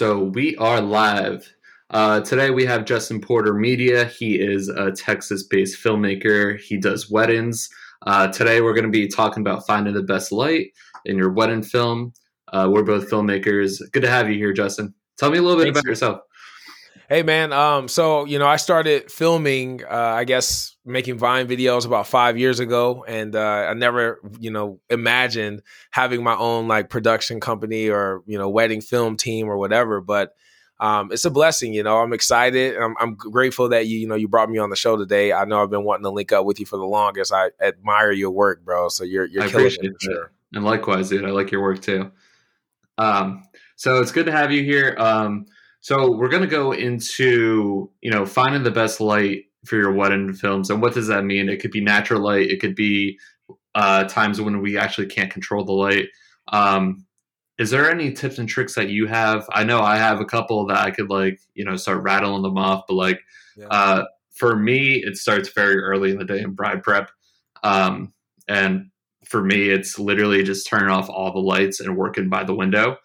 So we are live. Uh, today we have Justin Porter Media. He is a Texas based filmmaker, he does weddings. Uh, today we're going to be talking about finding the best light in your wedding film. Uh, we're both filmmakers. Good to have you here, Justin. Tell me a little bit about yourself. Hey man, um, so you know, I started filming, uh, I guess, making Vine videos about five years ago, and uh, I never, you know, imagined having my own like production company or you know, wedding film team or whatever. But um, it's a blessing, you know. I'm excited. I'm, I'm, grateful that you, you know, you brought me on the show today. I know I've been wanting to link up with you for the longest. I admire your work, bro. So you're you're I killing it. Sure. And likewise, dude. I like your work too. Um, so it's good to have you here. Um, so we're going to go into, you know, finding the best light for your wedding films. And what does that mean? It could be natural light. It could be uh, times when we actually can't control the light. Um, is there any tips and tricks that you have? I know I have a couple that I could like, you know, start rattling them off, but like, yeah. uh, for me, it starts very early in the day in bride prep. Um, and for me, it's literally just turning off all the lights and working by the window.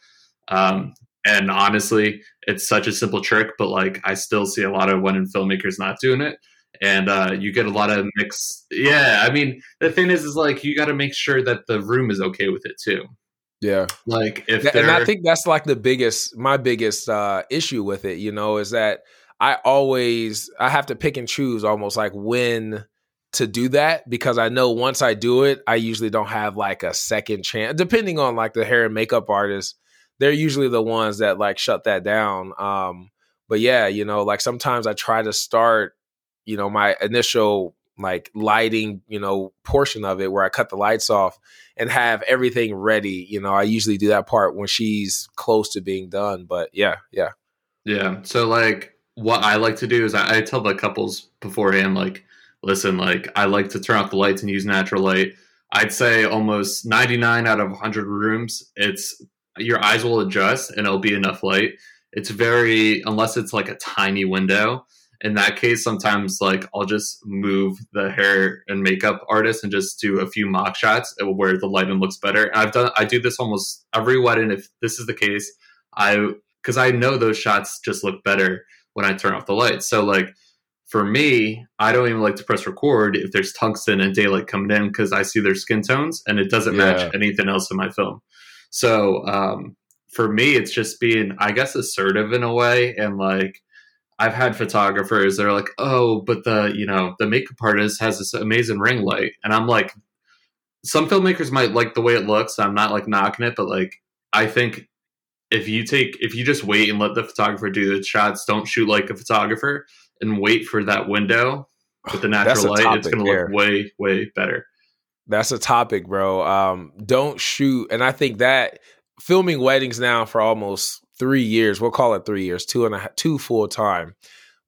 Um, and honestly, it's such a simple trick, but like I still see a lot of women filmmakers not doing it. And uh, you get a lot of mix. Yeah, I mean, the thing is, is like you got to make sure that the room is okay with it too. Yeah, like if and I think that's like the biggest, my biggest uh, issue with it. You know, is that I always I have to pick and choose almost like when to do that because I know once I do it, I usually don't have like a second chance. Depending on like the hair and makeup artist, they're usually the ones that like shut that down. Um, but yeah, you know, like sometimes I try to start, you know, my initial like lighting, you know, portion of it where I cut the lights off and have everything ready. You know, I usually do that part when she's close to being done. But yeah, yeah. Yeah. So like what I like to do is I, I tell the couples beforehand, like, listen, like I like to turn off the lights and use natural light. I'd say almost 99 out of 100 rooms, it's your eyes will adjust and it'll be enough light. It's very unless it's like a tiny window. In that case, sometimes like I'll just move the hair and makeup artist and just do a few mock shots where the lighting looks better. And I've done I do this almost every wedding. If this is the case, I because I know those shots just look better when I turn off the lights. So like for me, I don't even like to press record if there's tungsten and daylight coming in because I see their skin tones and it doesn't yeah. match anything else in my film. So um, for me, it's just being, I guess, assertive in a way. And like, I've had photographers that are like, oh, but the, you know, the makeup artist has this amazing ring light. And I'm like, some filmmakers might like the way it looks. I'm not like knocking it, but like, I think if you take, if you just wait and let the photographer do the shots, don't shoot like a photographer and wait for that window with the natural light, it's going to look way, way better. That's a topic, bro. Um, don't shoot. And I think that filming weddings now for almost three years, we'll call it three years, two and a half, two full time,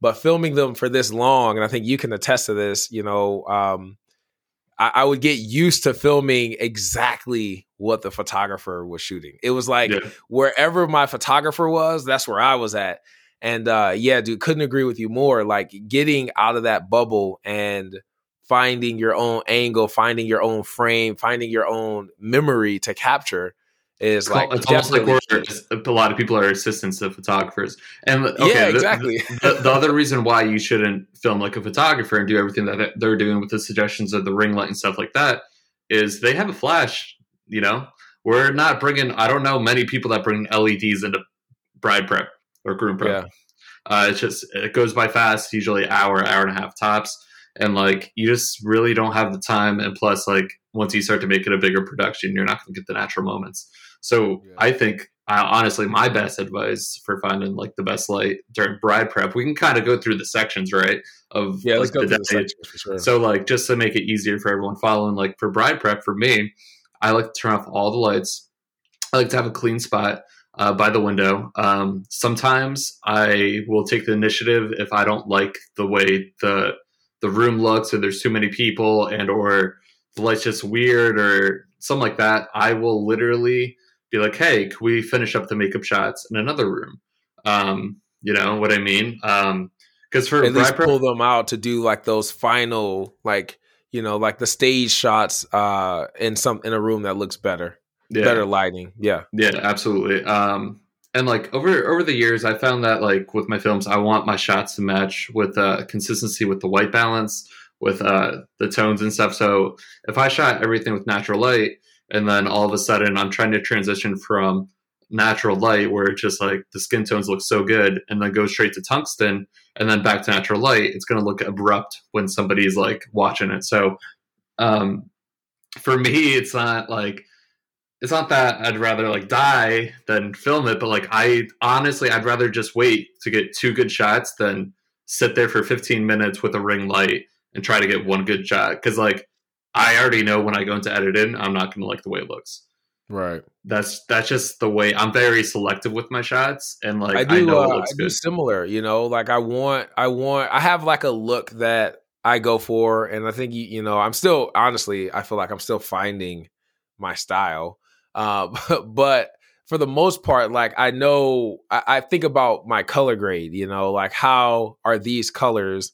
but filming them for this long, and I think you can attest to this, you know, um, I, I, would get used to filming exactly what the photographer was shooting. It was like yeah. wherever my photographer was, that's where I was at. And uh, yeah, dude, couldn't agree with you more. Like getting out of that bubble and finding your own angle, finding your own frame, finding your own memory to capture is like it's almost like a lot of people are assistants to photographers. And okay, yeah exactly the, the, the, other reason why you shouldn't film like a photographer and do everything that they're doing with the suggestions of the ring light and stuff like that is they have a flash you know? We're not bringing i don't know many people that bring leds into bride prep or groom prep. Yeah. uh, it's just it goes by fast usually hour hour and a half tops and like you just really don't have the time and plus like once you start to make it a bigger production you're not going to get the natural moments so yeah. i think uh, honestly my best advice for finding like the best light during bride prep we can kind of go through the sections right of yeah like, let's go the, sections sure. so like just to make it easier for everyone following like for bride prep for me i like to turn off all the lights i like to have a clean spot uh, by the window. Um, sometimes I will take the initiative if I don't like the way the the room looks or there's too many people and or the light's just weird or something like that, I will literally be like, hey, can we finish up the makeup shots in another room? Um, you know what I mean? Um, because for at least pull them out to do like those final, like you know, like the stage shots uh, in some in a room that looks better, yeah. better lighting. Yeah, yeah, absolutely. Um, and like over over the years, I found that like with my films, I want my shots to match with uh, consistency with the white balance, with uh, the tones and stuff. So if I shot everything with natural light, and then all of a sudden I'm trying to transition from natural light where it's just like the skin tones look so good and then go straight to tungsten and then back to natural light it's going to look abrupt when somebody's like watching it so um for me it's not like it's not that I'd rather like die than film it, but like I honestly I'd rather just wait to get two good shots than sit there for 15 minutes with a ring light and try to get one good shot because like I already know when I go into editing I'm not going to like the way it looks. Right. That's that's just the way I'm very selective with my shots and like I do I know it uh, looks I do good. similar, you know, like I want I want I have like a look that I go for and I think you you know, I'm still honestly I feel like I'm still finding my style. Uh, but for the most part, like I know, I, I, think about my color grade. You know, like how are these colors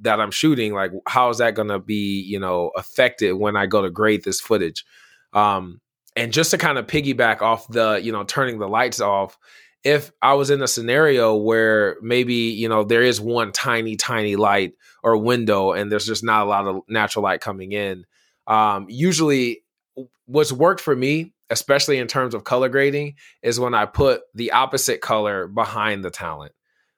that I'm shooting? Like how is that going to be, you know, affected when I go to grade this footage? Um, and just to kind of piggyback off the, you know, turning the lights off. If I was in a scenario where maybe you know there is one tiny, tiny light or window, and there's just not a lot of natural light coming in, um, usually what's worked for me especially in terms of color grading, is when I put the opposite color behind the talent.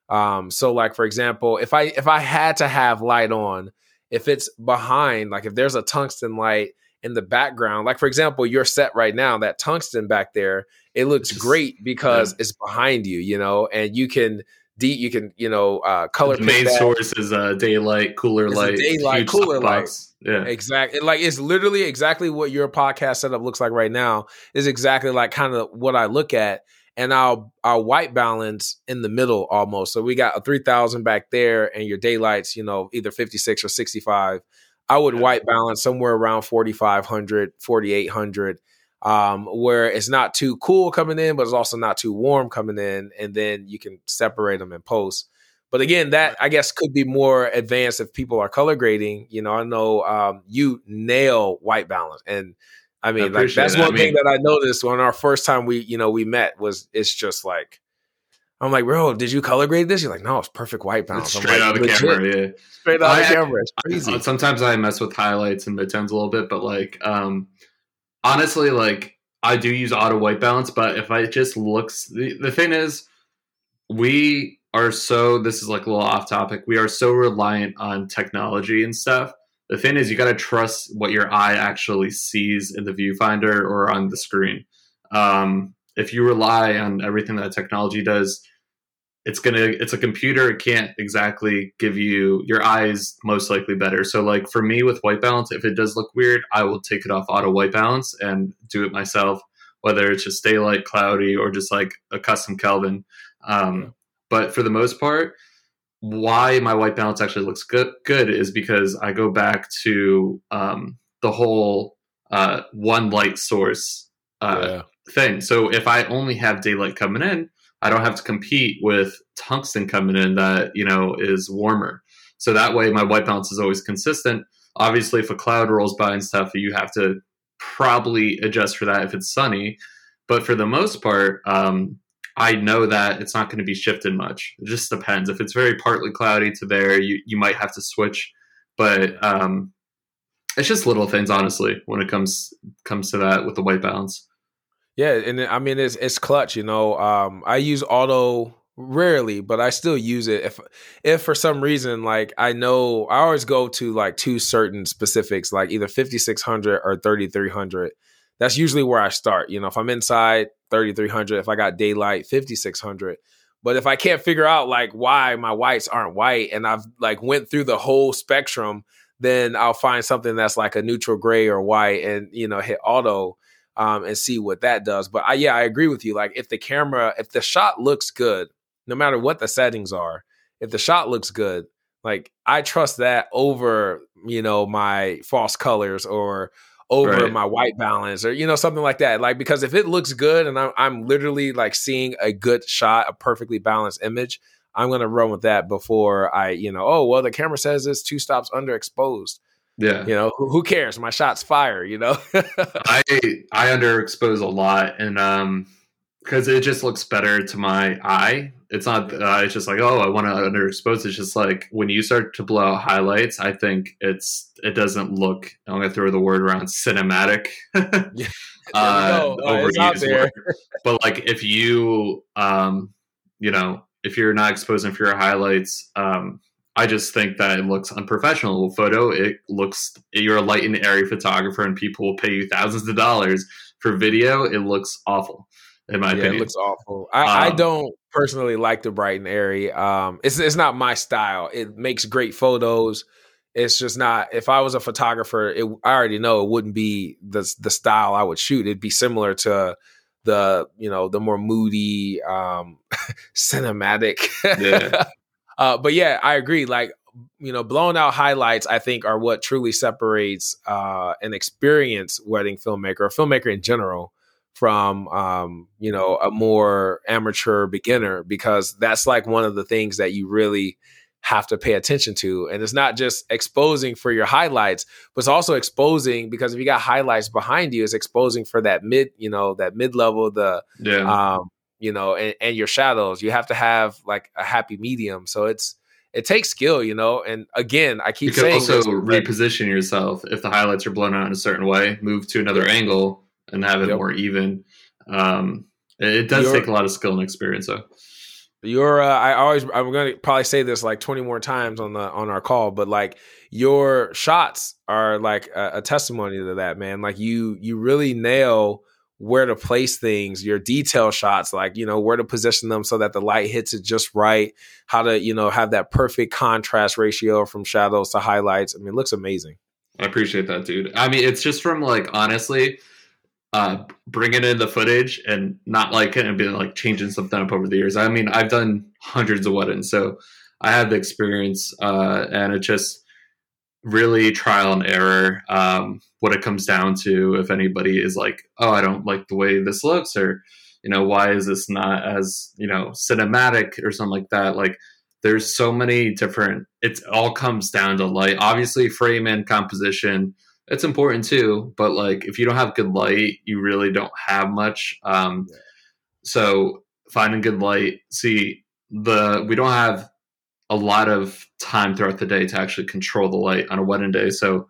Um, so like for example, if I if I had to have light on, if it's behind, like if there's a tungsten light in the background, like for example, your set right now, that tungsten back there, it looks great because yeah. it's behind you, you know, and you can D, you can you know uh, color. The main source is uh, daylight, cooler it's light, daylight, cooler light. Yeah, exactly. Like it's literally exactly what your podcast setup looks like right now. Is exactly like kind of what I look at, and our our white balance in the middle almost. So we got a three thousand back there, and your daylights, you know, either fifty six or sixty five. I would yeah. white balance somewhere around 4,500, 4,800 um, where it's not too cool coming in, but it's also not too warm coming in, and then you can separate them in post. But again, that I guess could be more advanced if people are color grading. You know, I know um, you nail white balance, and I mean, I like that's that. one I mean, thing that I noticed when our first time we, you know, we met was it's just like. I'm like, bro, did you color grade this? You're like, no, it's perfect white balance. It's straight like, out of the camera, yeah. Straight out of the camera. It's crazy. Sometimes I mess with highlights and midtones a little bit, but like, um, honestly, like I do use auto white balance, but if I just looks, the, the thing is, we are so. This is like a little off topic. We are so reliant on technology and stuff. The thing is, you got to trust what your eye actually sees in the viewfinder or on the screen. Um, if you rely on everything that technology does, it's gonna it's a computer it can't exactly give you your eyes most likely better. So like for me with white balance if it does look weird i will take it off auto white balance and do it myself whether it's just daylight cloudy or just like a custom kelvin. Um, but for the most part why my white balance actually looks good good is because i go back to um, the whole uh, one light source uh, yeah. thing. So if i only have daylight coming in I don't have to compete with tungsten coming in that, you know, is warmer. So that way my white balance is always consistent. Obviously, if a cloud rolls by and stuff, you have to probably adjust for that if it's sunny. But for the most part, um, I know that it's not going to be shifted much. It just depends. If it's very partly cloudy to there, you, you might have to switch. But um, it's just little things, honestly, when it comes comes to that with the white balance. Yeah, and I mean it's it's clutch. You know, um, I use auto rarely, but I still use it if if for some reason like I know I always go to like two certain specifics, like either fifty six hundred or thirty three hundred. That's usually where I start. You know, if I'm inside thirty three hundred, if I got daylight fifty six hundred. But if I can't figure out like why my whites aren't white, and I've like went through the whole spectrum, then I'll find something that's like a neutral gray or white, and you know hit auto um, and see what that does. But I, yeah, I agree with you. Like if the camera, if the shot looks good, no matter what the settings are, if the shot looks good, like I trust that over, you know, my false colors or over right. my white balance or you know something like that. Like because if it looks good and I'm I'm literally like seeing a good shot, a perfectly balanced image, I'm gonna run with that before I, you know, oh well, the camera says it's two stops underexposed. Yeah. You know, who, who cares? My shot's fire, you know? I I underexpose a lot and um because it just looks better to my eye. It's not. Uh, it's just like oh, I want to underexpose. It's just like when you start to blow out highlights, I think it's it doesn't look. I'm gonna throw the word around cinematic. Yeah. uh, Oh, overused there. But like if you, um, you know, if you're not exposing for your highlights, um, I just think that it looks unprofessional. Photo, it looks you're a light and airy photographer, and people will pay you thousands of dollars for video. It looks awful, in my yeah, opinion. it looks awful. I, I Um, don't personally like the bright and airy. Um, it's it's not my style. It makes great photos. It's just not. If I was a photographer, it, I already know it wouldn't be the the style I would shoot. It'd be similar to the you know the more moody, um, cinematic. Yeah. uh, but yeah, I agree. Like you know, blown out highlights, I think, are what truly separates uh, an experienced wedding filmmaker, or filmmaker in general, from um, you know a more amateur beginner, because that's like one of the things that you really have to pay attention to. And it's not just exposing for your highlights, but it's also exposing because if you got highlights behind you, it's exposing for that mid, you know, that mid level, the yeah. um, you know, and, and your shadows. You have to have like a happy medium. So it's it takes skill, you know. And again, I you keep can saying also this, reposition yourself if the highlights are blown out in a certain way. Move to another angle and have it Yep. more even. Um, it, does You're- take a lot of skill and experience, though. your uh, I always I'm going to probably say this like 20 more times on the on our call, but like your shots are like a, a testimony to that, man. Like you you really nail where to place things, your detail shots, like you know where to position them so that the light hits it just right, how to you know have that perfect contrast ratio from shadows to highlights. I mean, it looks amazing. I appreciate that, dude. I mean, it's just from like honestly, uh, bringing in the footage and not like it and being like changing something up over the years. I mean, I've done hundreds of weddings, so I have the experience, uh, and it just really trial and error. Um, what it comes down to, if anybody is like, "Oh, I don't like the way this looks," or you know, why is this not as you know cinematic or something like that, like there's so many different it all comes down to light obviously frame and composition it's important too but like if you don't have good light you really don't have much um Yeah. so finding good light see the we don't have a lot of time throughout the day to actually control the light on a wedding day. So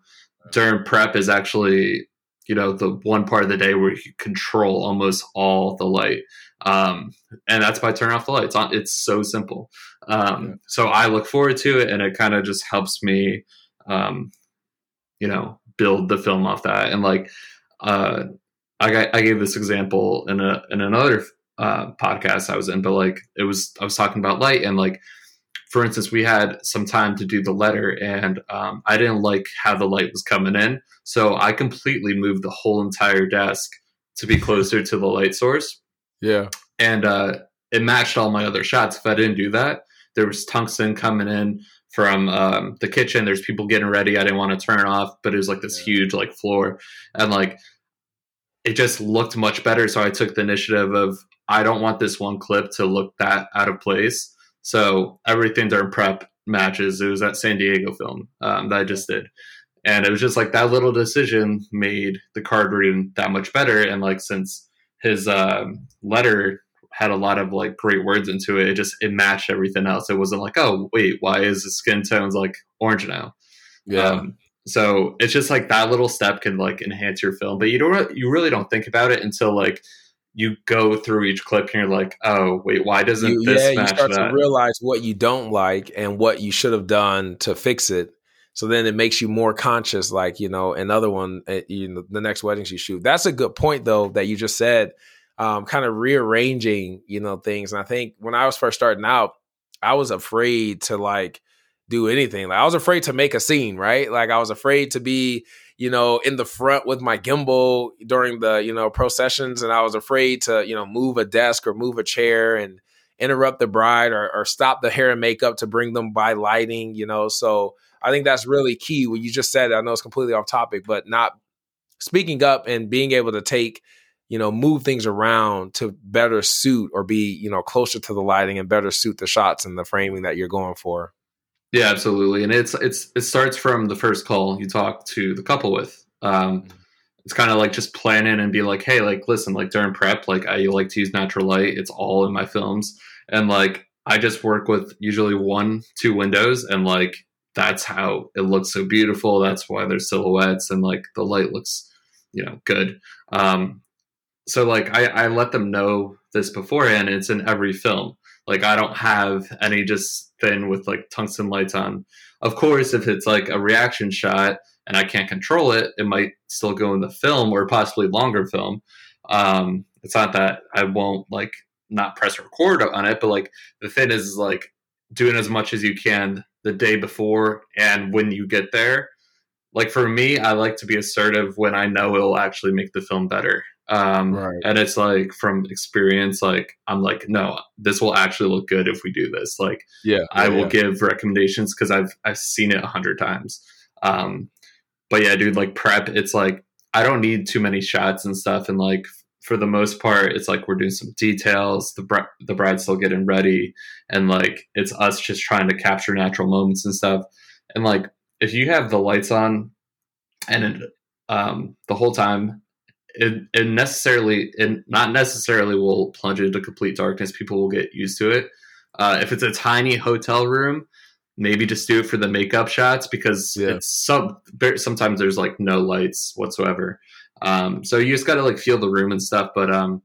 during prep is actually you know the one part of the day where you control almost all the light. Um and that's by turning off the lights. It's so simple. Um Yeah. so i look forward to it and it kind of just helps me um you know build the film off that. And like uh i got, i gave this example in a in another uh podcast i was in but like it was i was talking about light and like for instance we had some time to do the letter and um, i didn't like how the light was coming in so i completely moved the whole entire desk to be closer to the light source Yeah, and uh, it matched all my other shots. If I didn't do that, there was tungsten coming in from um, the kitchen. There's people getting ready. I didn't want to turn it off, but it was like this Yeah. huge like floor, and like it just looked much better. So I took the initiative of I don't want this one clip to look that out of place. So everything during prep matches. It was that San Diego film um, that I just did. And it was just like that little decision made the card reading that much better. And like since his um, letter had a lot of like great words into it, it just it matched everything else. It wasn't like, oh wait, why is the skin tones like orange now? yeah. Um, so it's just like that little step can like enhance your film, but you don't you really don't think about it until like you go through each clip and you're like, oh wait, why doesn't you, this yeah, you start that? to realize what you don't like and what you should have done to fix it. So then it makes you more conscious. Like you know, another one, uh, you know, the next weddings you shoot. That's a good point though that you just said. Um, kind of rearranging, you know, things. And I think when I was first starting out, I was afraid to like do anything. Like I was afraid to make a scene, right? Like I was afraid to be, you know, in the front with my gimbal during the, you know, processions and I was afraid to, you know, move a desk or move a chair and interrupt the bride or, or stop the hair and makeup to bring them by lighting, you know. So I think that's really key. What you just said, I know it's completely off topic, but not speaking up and being able to take, you know, move things around to better suit or be, you know, closer to the lighting and better suit the shots and the framing that you're going for. Yeah, absolutely. And it's it's it starts from the first call you talk to the couple with. Um, it's kind of like just plan in and be like, hey, like listen, like during prep, like I like to use natural light. It's all in my films, and like I just work with usually one, two windows, and like that's how it looks so beautiful. That's why there's silhouettes and like the light looks, you know, good. Um, so like I, I let them know this beforehand. It's in every film. Like I don't have any just thin with like tungsten lights on. Of course, if it's like a reaction shot and I can't control it, it might still go in the film or possibly longer film. Um, it's not that I won't like not press record on it, but like the thing is, is like doing as much as you can the day before and when you get there. Like for me, I like to be assertive when I know it'll actually make the film better. Um, right. And it's like from experience, like I'm like, no, this will actually look good if we do this. Like, yeah, I yeah, will yeah. give recommendations because I've I've seen it a hundred times. Um, but yeah, dude, like prep, it's like I don't need too many shots and stuff, and like for the most part, it's like we're doing some details. The br- the bride's still getting ready, and like it's us just trying to capture natural moments and stuff. And like if you have the lights on, and it, um, the whole time, it, it necessarily, it not necessarily will plunge into complete darkness. People will get used to it. Uh, if it's a tiny hotel room, maybe just do it for the makeup shots because Yeah. it's some sometimes there's like no lights whatsoever. Um, so you just got to like feel the room and stuff. But um,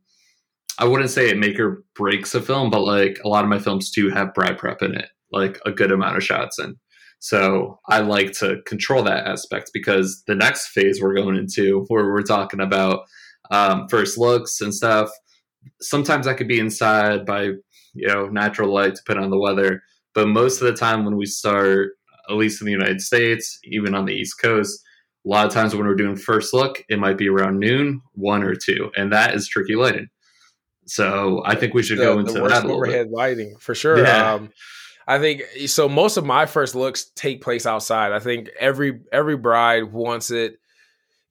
I wouldn't say it make or breaks a film, but like a lot of my films do have bride prep in it, like a good amount of shots in. So I like to control that aspect because the next phase we're going into, where we're talking about um, first looks and stuff, sometimes I could be inside by you know natural light, depending on the weather. But most of the time, when we start, at least in the United States, even on the East Coast, a lot of times when we're doing first look, it might be around noon, one or two, and that is tricky lighting. So I think we should the, go into the worst that a little bit. overhead lighting for sure. Yeah. Um, I think so. Most of my first looks take place outside. I think every every bride wants it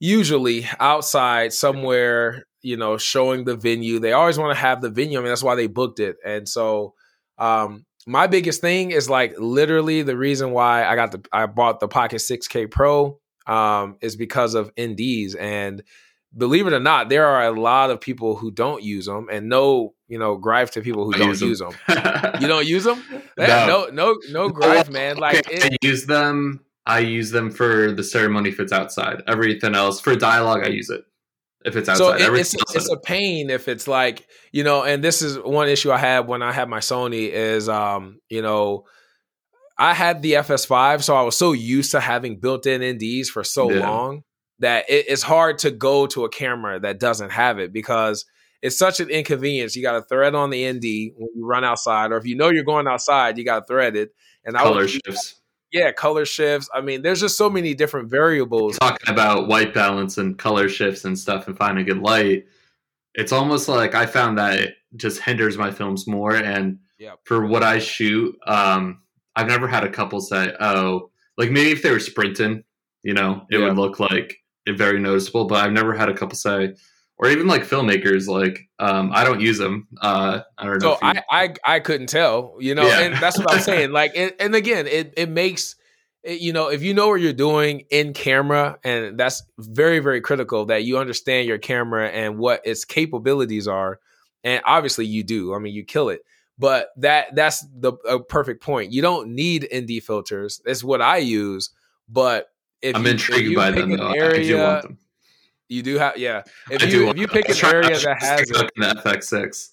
usually outside somewhere. You know, showing the venue. They always want to have the venue. I mean, that's why they booked it. And so, um, my biggest thing is like literally the reason why I got the I bought the Pocket 6K Pro um, is because of NDs and believe it or not, there are a lot of people who don't use them, and no, you know, gripe to people who I don't use 'em. use them. You don't use them? No. no, no, no gripe, man. Like, Okay, it, I use them. I use them for the ceremony if it's outside. Everything else for dialogue, I use it if it's so outside. it- it's it's a pain if it's like you know, and this is one issue I had when I had my Sony is um, you know. I had the FS5, so I was so used to having built-in NDs for so Yeah. long that it, it's hard to go to a camera that doesn't have it because it's such an inconvenience. You got to thread on the ND when you run outside, or if you know you're going outside, you got to thread it. And I color would, shifts. yeah, color shifts. I mean, there's just so many different variables. Talking about white balance and color shifts and stuff and finding good light. It's almost like I found that it just hinders my films more. And Yep. for what I shoot, um, I've never had a couple say, "Oh, like maybe if they were sprinting, you know, it Yeah. would look like it very noticeable." But I've never had a couple say, or even like filmmakers, like um, I don't use them. Uh, I don't know. So I, I I couldn't tell, you know, Yeah. and that's what I'm saying. Like, it, and again, it it makes it, you know if you know what you're doing in camera, and that's very very critical that you understand your camera and what its capabilities are, and obviously you do. I mean, you kill it. But that that's the a perfect point. You don't need ND filters. That's what I use. But if I'm you, intrigued by them. Though. I do area, want them. You do have yeah. If I you if you pick an area that has in the FX6.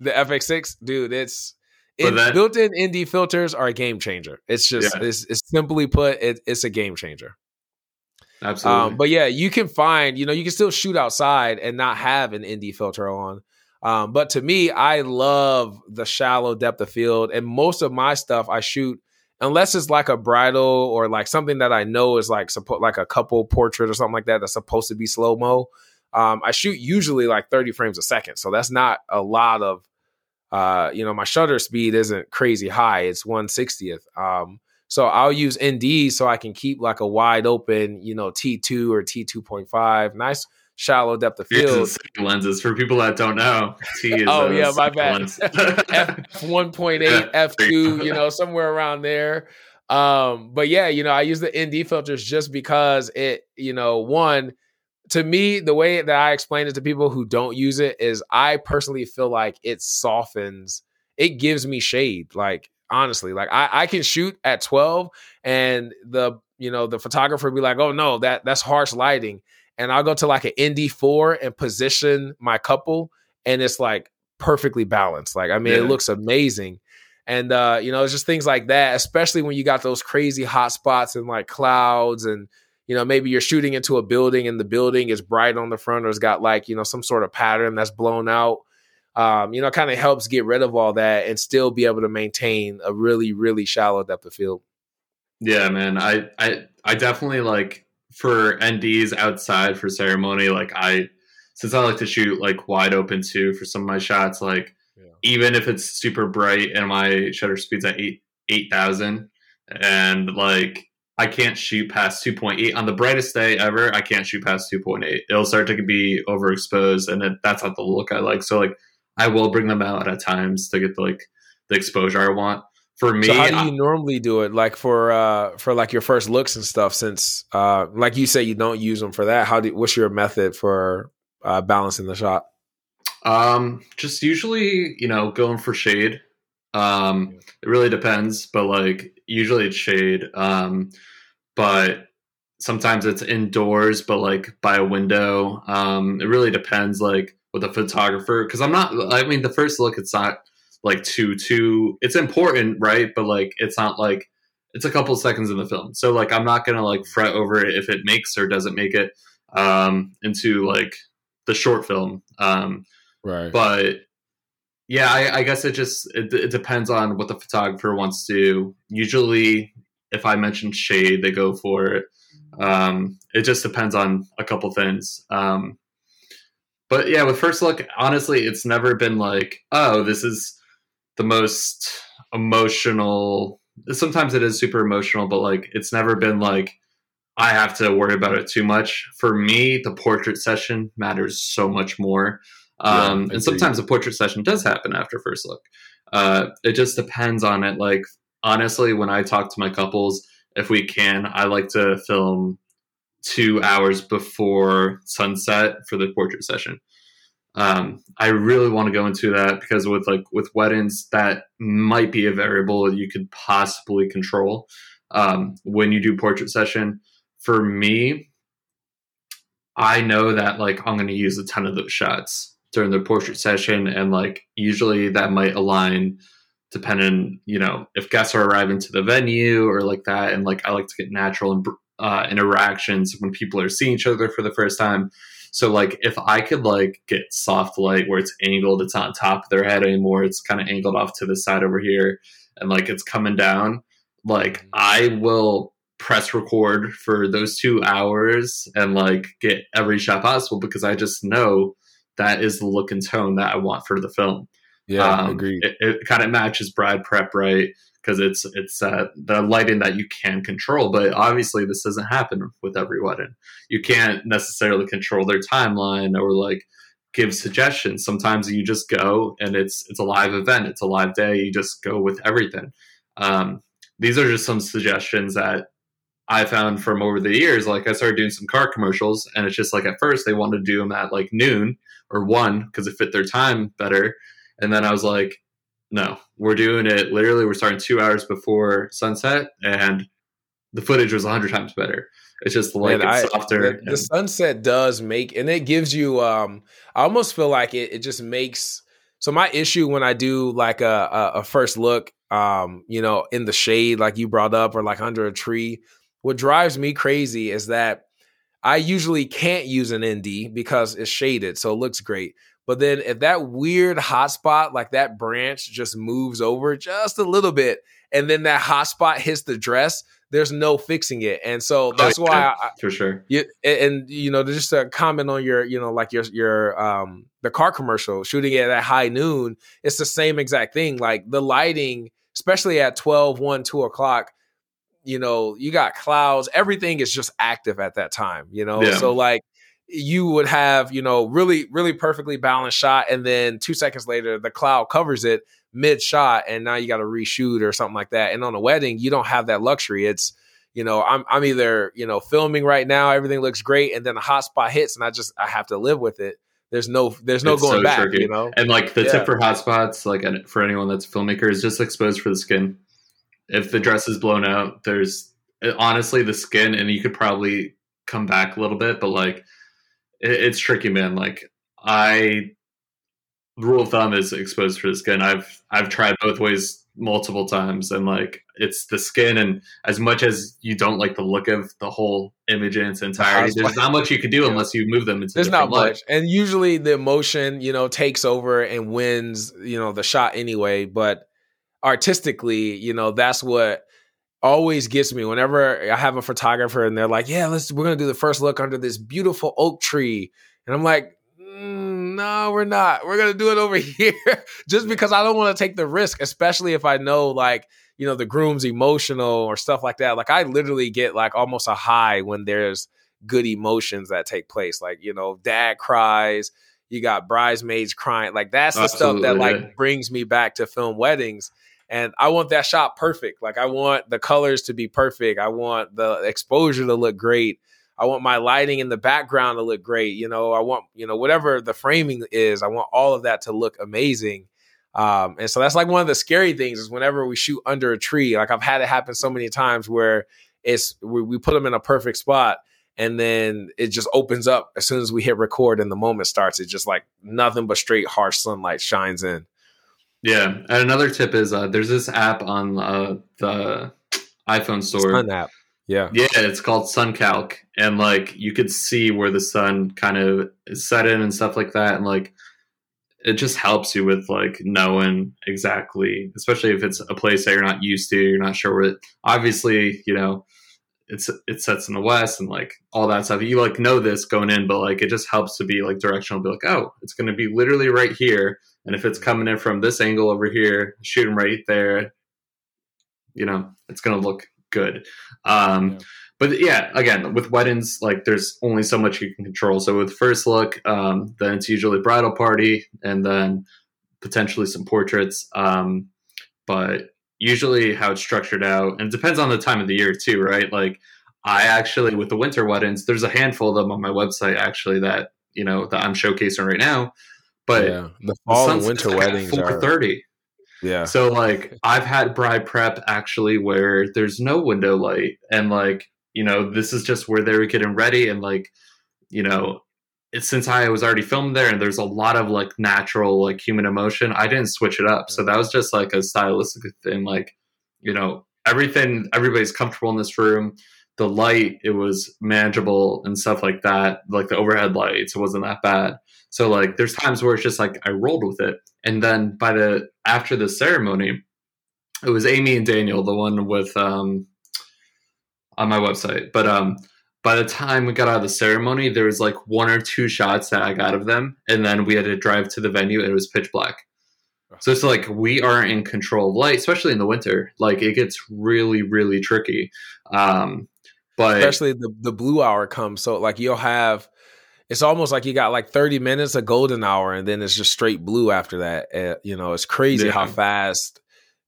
the FX6, dude, it's it, built-in ND filters are a game changer. It's just Yeah. it's, it's simply put, it, it's a game changer. Absolutely. Um, but yeah, you can find, you know, you can still shoot outside and not have an ND filter on. Um, but to me, I love the shallow depth of field, and most of my stuff I shoot unless it's like a bridal or like something that I know is like support like a couple portrait or something like that that's supposed to be slow mo. Um, I shoot usually like 30 frames a second, so that's not a lot of. Uh, you know, my shutter speed isn't crazy high; it's 160th. Um, so I'll use ND so I can keep like a wide open, you know, T2 or T2.5, nice shallow depth of field. lenses for people that don't know. T is oh yeah, my bad. F one point eight, F two, you know, somewhere around there. Um, but yeah, you know, I use the ND filters just because it, you know, one, to me, the way that I explain it to people who don't use it is I personally feel like it softens, it gives me shade. Like, honestly, like I, I can shoot at 12 and the, you know, the photographer be like, oh no, that that's harsh lighting. And I'll go to like an ND4 and position my couple and it's like perfectly balanced. Like, I mean, yeah. it looks amazing. And uh, you know, it's just things like that, especially when you got those crazy hot spots and like clouds and you know, maybe you're shooting into a building and the building is bright on the front or it's got like, you know, some sort of pattern that's blown out. Um, you know, kind of helps get rid of all that and still be able to maintain a really, really shallow depth of field. Yeah, man. I I I definitely like for NDs outside for ceremony, like I since I like to shoot like wide open too for some of my shots, like yeah. even if it's super bright and my shutter speed's at eight eight thousand and like I can't shoot past 2.8 on the brightest day ever. I can't shoot past 2.8. It'll start to be overexposed, and it, that's not the look I like. So like, I will bring them out at times to get the, like the exposure I want. For me, so how do you I, normally do it? Like for uh for like your first looks and stuff. Since uh like you say you don't use them for that. How do what's your method for uh balancing the shot? Um, just usually you know going for shade. Um, it really depends, but like usually it's shade. Um, but sometimes it's indoors, but like by a window. Um, it really depends, like with a photographer, because I'm not. I mean, the first look, it's not like too too. It's important, right? But like, it's not like it's a couple seconds in the film, so like I'm not gonna like fret over it if it makes or doesn't make it um, into like the short film. Um, right. But yeah, I, I guess it just it, it, depends on what the photographer wants to do. Usually, if I mention shade, they go for it. Um, it just depends on a couple things. Um, but yeah, with first look, honestly, it's never been like, oh, this is the most emotional. Sometimes it is super emotional, but like, it's never been like I have to worry about it too much. For me, the portrait session matters so much more. Um, yeah, and sometimes a portrait session does happen after first look. Uh, it just depends on it. Like honestly, when I talk to my couples, if we can, I like to film two hours before sunset for the portrait session. Um, I really want to go into that because with like with weddings, that might be a variable you could possibly control um, when you do portrait session. For me, I know that like I'm going to use a ton of those shots during the portrait session and like usually that might align depending you know if guests are arriving to the venue or like that and like i like to get natural uh, interactions when people are seeing each other for the first time so like if i could like get soft light where it's angled it's not on top of their head anymore it's kind of angled off to the side over here and like it's coming down like mm-hmm. i will press record for those two hours and like get every shot possible because i just know that is the look and tone that I want for the film. Yeah, um, agreed. It, it kind of matches bride prep right because it's it's uh, the lighting that you can control. But obviously, this doesn't happen with every wedding. You can't necessarily control their timeline or like give suggestions. Sometimes you just go and it's it's a live event. It's a live day. You just go with everything. Um, these are just some suggestions that I found from over the years. Like I started doing some car commercials, and it's just like at first they wanted to do them at like noon or one because it fit their time better. And then I was like, no, we're doing it literally. We're starting two hours before sunset, and the footage was a hundred times better. It's just like Man, it's softer. the, the, sunset does make, and it gives you. um I almost feel like it. It just makes. So my issue when I do like a, a, a first look, um, you know, in the shade, like you brought up, or like under a tree, what drives me crazy is that I usually can't use an ND because it's shaded, so it looks great. But then if that weird hotspot, like that branch, just moves over just a little bit, and then that hotspot hits the dress, there's no fixing it. And so oh, that's oh, yeah, why, I, for sure. You, and you know, just a comment on your, you know, like your your um the car commercial shooting it at high noon. It's the same exact thing. Like the lighting, especially at 12, 1, 2 o'clock you know, you got clouds, everything is just active at that time, you know? Yeah. So like you would have, you know, really, really perfectly balanced shot. And then two seconds later, the cloud covers it mid shot. And now you got to reshoot or something like that. And on a wedding, you don't have that luxury. It's, you know, I'm I'm either you know filming right now, everything looks great, and then a hot spot hits, and I just I have to live with it. There's no there's no It's going so back, tricky. you know. And like the Yeah. tip for hotspots, like for anyone that's a filmmaker, is just exposed for the skin. If the dress is blown out, there's honestly the skin, and you could probably come back a little bit, but like it, it's tricky, man. Like I, rule of thumb is exposed for the skin. I've I've tried both ways multiple times, and like it's the skin, and as much as you don't like the look of the whole image in its entirety, there's not much you can do Yeah. unless you move them into. There's not different light. much, and usually the emotion, you know, takes over and wins, you know, the shot anyway. But artistically, you know, that's what always gets me whenever I have a photographer and they're like, "Yeah, let's we're gonna do the first look under this beautiful oak tree," and I'm like, mm, "No, we're not. We're gonna do it over here," just because I don't want to take the risk, especially if I know like you know the groom's emotional or stuff like that. Like I literally get like almost a high when there's good emotions that take place. Like, you know, dad cries, you got bridesmaids crying. Like that's the stuff that like yeah. brings me back to film weddings. And I want that shot perfect. Like I want the colors to be perfect. I want the exposure to look great. I want my lighting in the background to look great. You know, I want, you know, whatever the framing is, I want all of that to look amazing. Um, and so that's like one of the scary things is whenever we shoot under a tree, like I've had it happen so many times where it's we, we put them in a perfect spot and then it just opens up as soon as we hit record and the moment starts. It's just like nothing but straight harsh sunlight shines in. Yeah, and another tip is uh, there's this app on uh, the iPhone store. Sun app. Yeah. Yeah, it's called SunCalc, and like you could see where the sun kind of is set in and stuff like that, and like it just helps you with like knowing exactly, especially if it's a place that you're not used to, you're not sure where. It, obviously, you know, it's it sets in the west and like all that stuff. You like know this going in, but like it just helps to be like directional. Be like, oh, it's going to be literally right here, and if it's coming in from this angle over here, shoot 'em right there. You know, it's going to look good. Um, Yeah. But yeah, again, with weddings, like there's only so much you can control. So with first look, um, then it's usually bridal party, and then potentially some portraits. Um, but usually, how it's structured out, and it depends on the time of the year too, right? Like I actually, with the winter weddings, there's a handful of them on my website actually that you know that I'm showcasing right now. But yeah. The the fall and sunset's winter like weddings are thirty. yeah. So like I've had bride prep actually where there's no window light and like you know this is just where they were getting ready and like you know since I was already filmed there and there's a lot of like natural like human emotion I didn't switch it up so that was just like a stylistic thing like you know everything everybody's comfortable in this room the light it was manageable and stuff like that like the overhead lights it wasn't that bad so like there's times where it's just like I rolled with it. And then by the after the ceremony it was amy and daniel the one with um on my website. But um by the time we got out of the ceremony there was like one or two shots that i got of them. And then we had to drive to the venue and it was pitch black. So it's like we aren't in control of light especially in the winter. Like it gets really really tricky. Um but Especially the the blue hour comes. So like you'll have it's almost like you got like 30 minutes of golden hour and then it's just straight blue after that. Uh, you know, it's crazy Yeah. how fast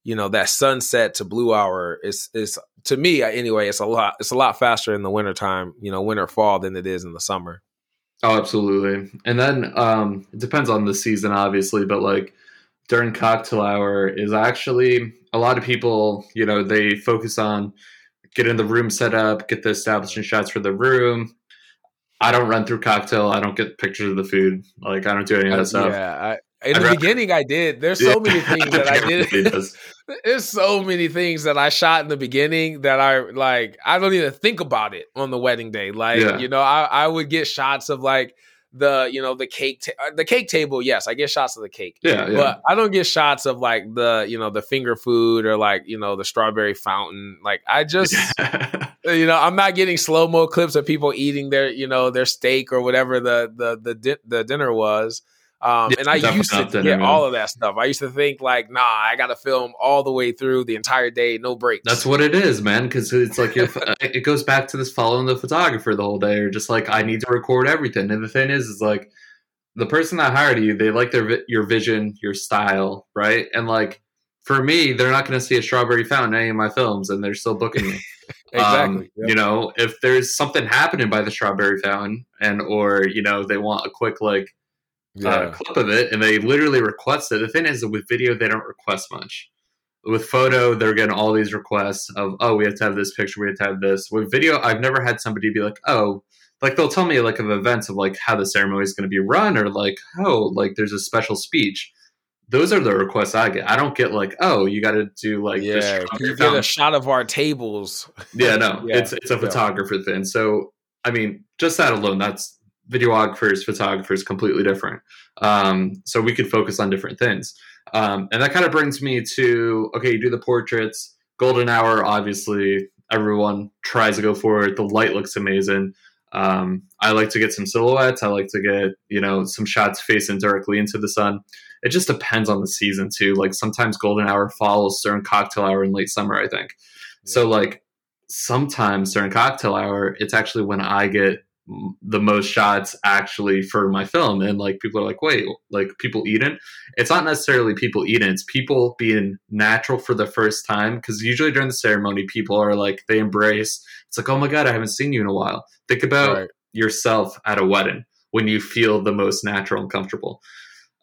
you know that sunset to blue hour is is to me anyway it's a lot it's a lot faster in the wintertime you know winter fall than it is in the summer Oh, absolutely. And then um, it depends on the season, obviously, but like during cocktail hour is actually a lot of people, you know, they focus on getting the room set up, get the establishing shots for the room. I don't run through cocktail. I don't get pictures of the food. Like I don't do any of that uh, stuff. yeah I, in I'd the rather- beginning i did there's so Yeah. many things that i did there's so many things that I shot in the beginning that I like I don't even think about it on the wedding day. Like, Yeah. you know, I, I would get shots of like the, you know, the cake ta- uh, the cake table, yes, I get shots of the cake. Yeah, yeah. But I don't get shots of like the, you know, the finger food or like, you know, the strawberry fountain. Like I just you know, I'm not getting slow-mo clips of people eating their, you know, their steak or whatever the the the di- the dinner was. Um, and I used to get man. all of that stuff. I used to think like, nah, I got to film all the way through the entire day, no breaks. That's what it is, man. Because it's like if, it goes back to this following the photographer the whole day, or just like I need to record everything. And the thing is, is like the person that hired you, they like their your vision, your style, right? And like for me, they're not going to see a strawberry fountain in any of my films, and they're still booking me. Um, exactly. Yep. You know, if there's something happening by the strawberry fountain, and or you know they want a quick like uh, yeah. uh, clip of it, and they literally request it. The thing is, with video, they don't request much. With photo, they're getting all these requests of, oh, we have to have this picture, we have to have this. With video, I've never had somebody be like, oh, like they'll tell me like of events of like how the ceremony is going to be run, or like, oh, like there's a special speech those are the requests I get. I don't get like, oh, you got to do like, yeah, you get a shot of our tables. yeah, no, yeah. it's it's a photographer yeah. thing. So I mean, just that alone, that's videographers, photographers, completely different. Um, so we could focus on different things, um, and that kind of brings me to okay, you do the portraits, golden hour. Obviously, everyone tries to go for it. The light looks amazing. Um, I like to get some silhouettes. I like to get you know some shots facing directly into the sun it just depends on the season too. Like sometimes golden hour follows during cocktail hour in late summer, I think. So like sometimes during cocktail hour, it's actually when I get the most shots actually for my film and like people are like wait like people eating it's not necessarily people eating it's people being natural for the first time because usually during the ceremony people are like they embrace it's like oh my god i haven't seen you in a while think about right. yourself at a wedding when you feel the most natural and comfortable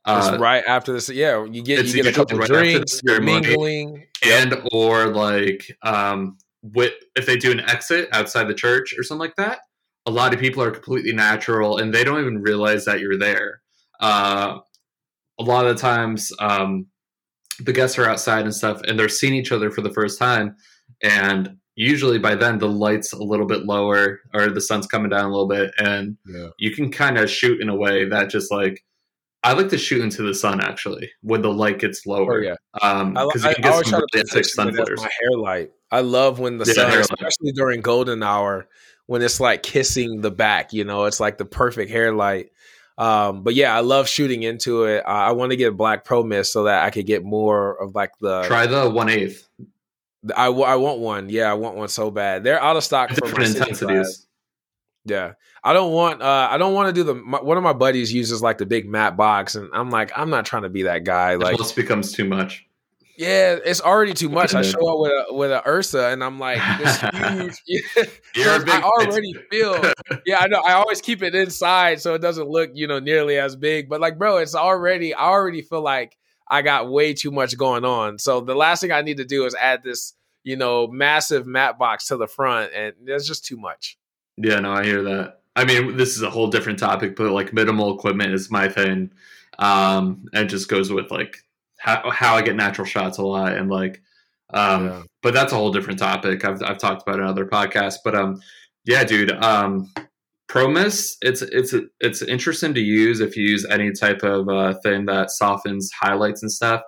uh, right after this, yeah, you get you get a couple right drinks, mingling, and yep. or like um, with, if they do an exit outside the church or something like that. A lot of people are completely natural, and they don't even realize that you're there. Uh, a lot of the times, um, the guests are outside and stuff, and they're seeing each other for the first time, and usually by then the light's a little bit lower or the sun's coming down a little bit, and yeah. you can kind of shoot in a way that just like I like to shoot into the sun actually when the light gets lower. Oh, yeah, because um, I, I, I always try really sun. My hair light. I love when the yeah, sun, especially during golden hour, when it's like kissing the back. You know, it's like the perfect hair light. Um, but yeah, I love shooting into it. Uh, I want to get a black pro mist so that I could get more of like the try the one eighth. I, I want one. Yeah, I want one so bad. They're out of stock for different intensities. Yeah, I don't want. Uh, I don't want to do the. My, one of my buddies uses like the big matte box, and I'm like, I'm not trying to be that guy. It like, almost becomes too much. Yeah, it's already too much. I show up with a with a Ursa, and I'm like, this huge. I already feel. Yeah, I know. I always keep it inside so it doesn't look, you know, nearly as big. But like, bro, it's already. I already feel like I got way too much going on. So the last thing I need to do is add this, you know, massive matte box to the front, and there's just too much. Yeah, no, I hear that. I mean, this is a whole different topic, but like minimal equipment is my thing. Um, it just goes with like how, how I get natural shots a lot and like, um, yeah. but that's a whole different topic. I've, I've talked about in other podcasts, but, um, yeah, dude, um, ProMist, it's, it's, it's interesting to use if you use any type of, uh, thing that softens highlights and stuff.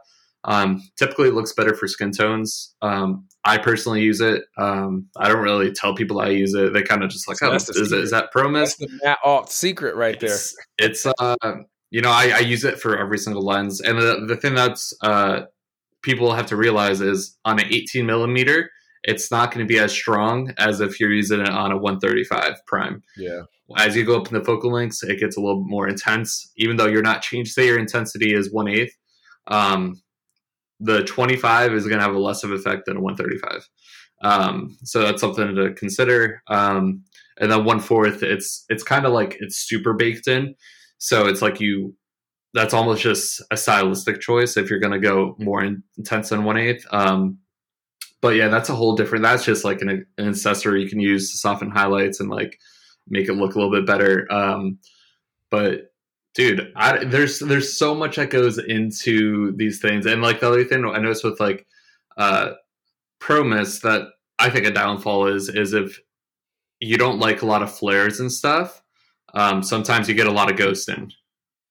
Um, typically, it looks better for skin tones. Um, I personally use it. Um, I don't really tell people I use it. They kind of just like, oh, is, it, is that ProMist? That's the Matt Alt secret right there. It's, it's uh, you know, I, I, use it for every single lens. And the, the thing that's uh, people have to realize is on an 18 millimeter, it's not going to be as strong as if you're using it on a 135 prime. Yeah. As you go up in the focal lengths, it gets a little more intense, even though you're not changed. Say your intensity is one eighth. Um, the 25 is going to have a less of effect than a 135. Um, so that's something to consider. Um, and then one fourth, it's it's kind of like it's super baked in. So it's like you that's almost just a stylistic choice if you're going to go more intense than one eighth. Um, but yeah, that's a whole different. That's just like an, an, accessory you can use to soften highlights and like make it look a little bit better. Um, but dude I, there's there's so much that goes into these things and like the other thing i noticed with like uh ProMist that i think a downfall is is if you don't like a lot of flares and stuff um sometimes you get a lot of ghosting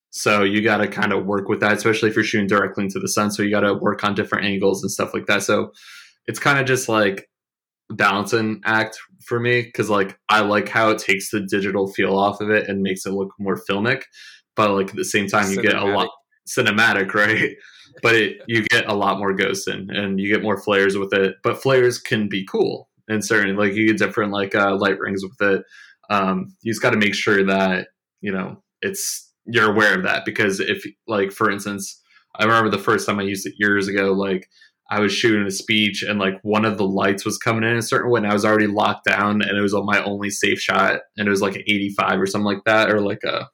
so you got to kind of work with that especially if you're shooting directly into the sun so you got to work on different angles and stuff like that so it's kind of just like balancing act for me because like i like how it takes the digital feel off of it and makes it look more filmic but like at the same time you cinematic. get a lot cinematic, right? but it, you get a lot more ghosting and you get more flares with it. But flares can be cool and certainly like you get different like uh, light rings with it. Um, you just got to make sure that you know it's you're aware of that because if like for instance, I remember the first time I used it years ago, like I was shooting a speech and like one of the lights was coming in a certain way and I was already locked down and it was my only safe shot and it was like an 85 or something like that or like a,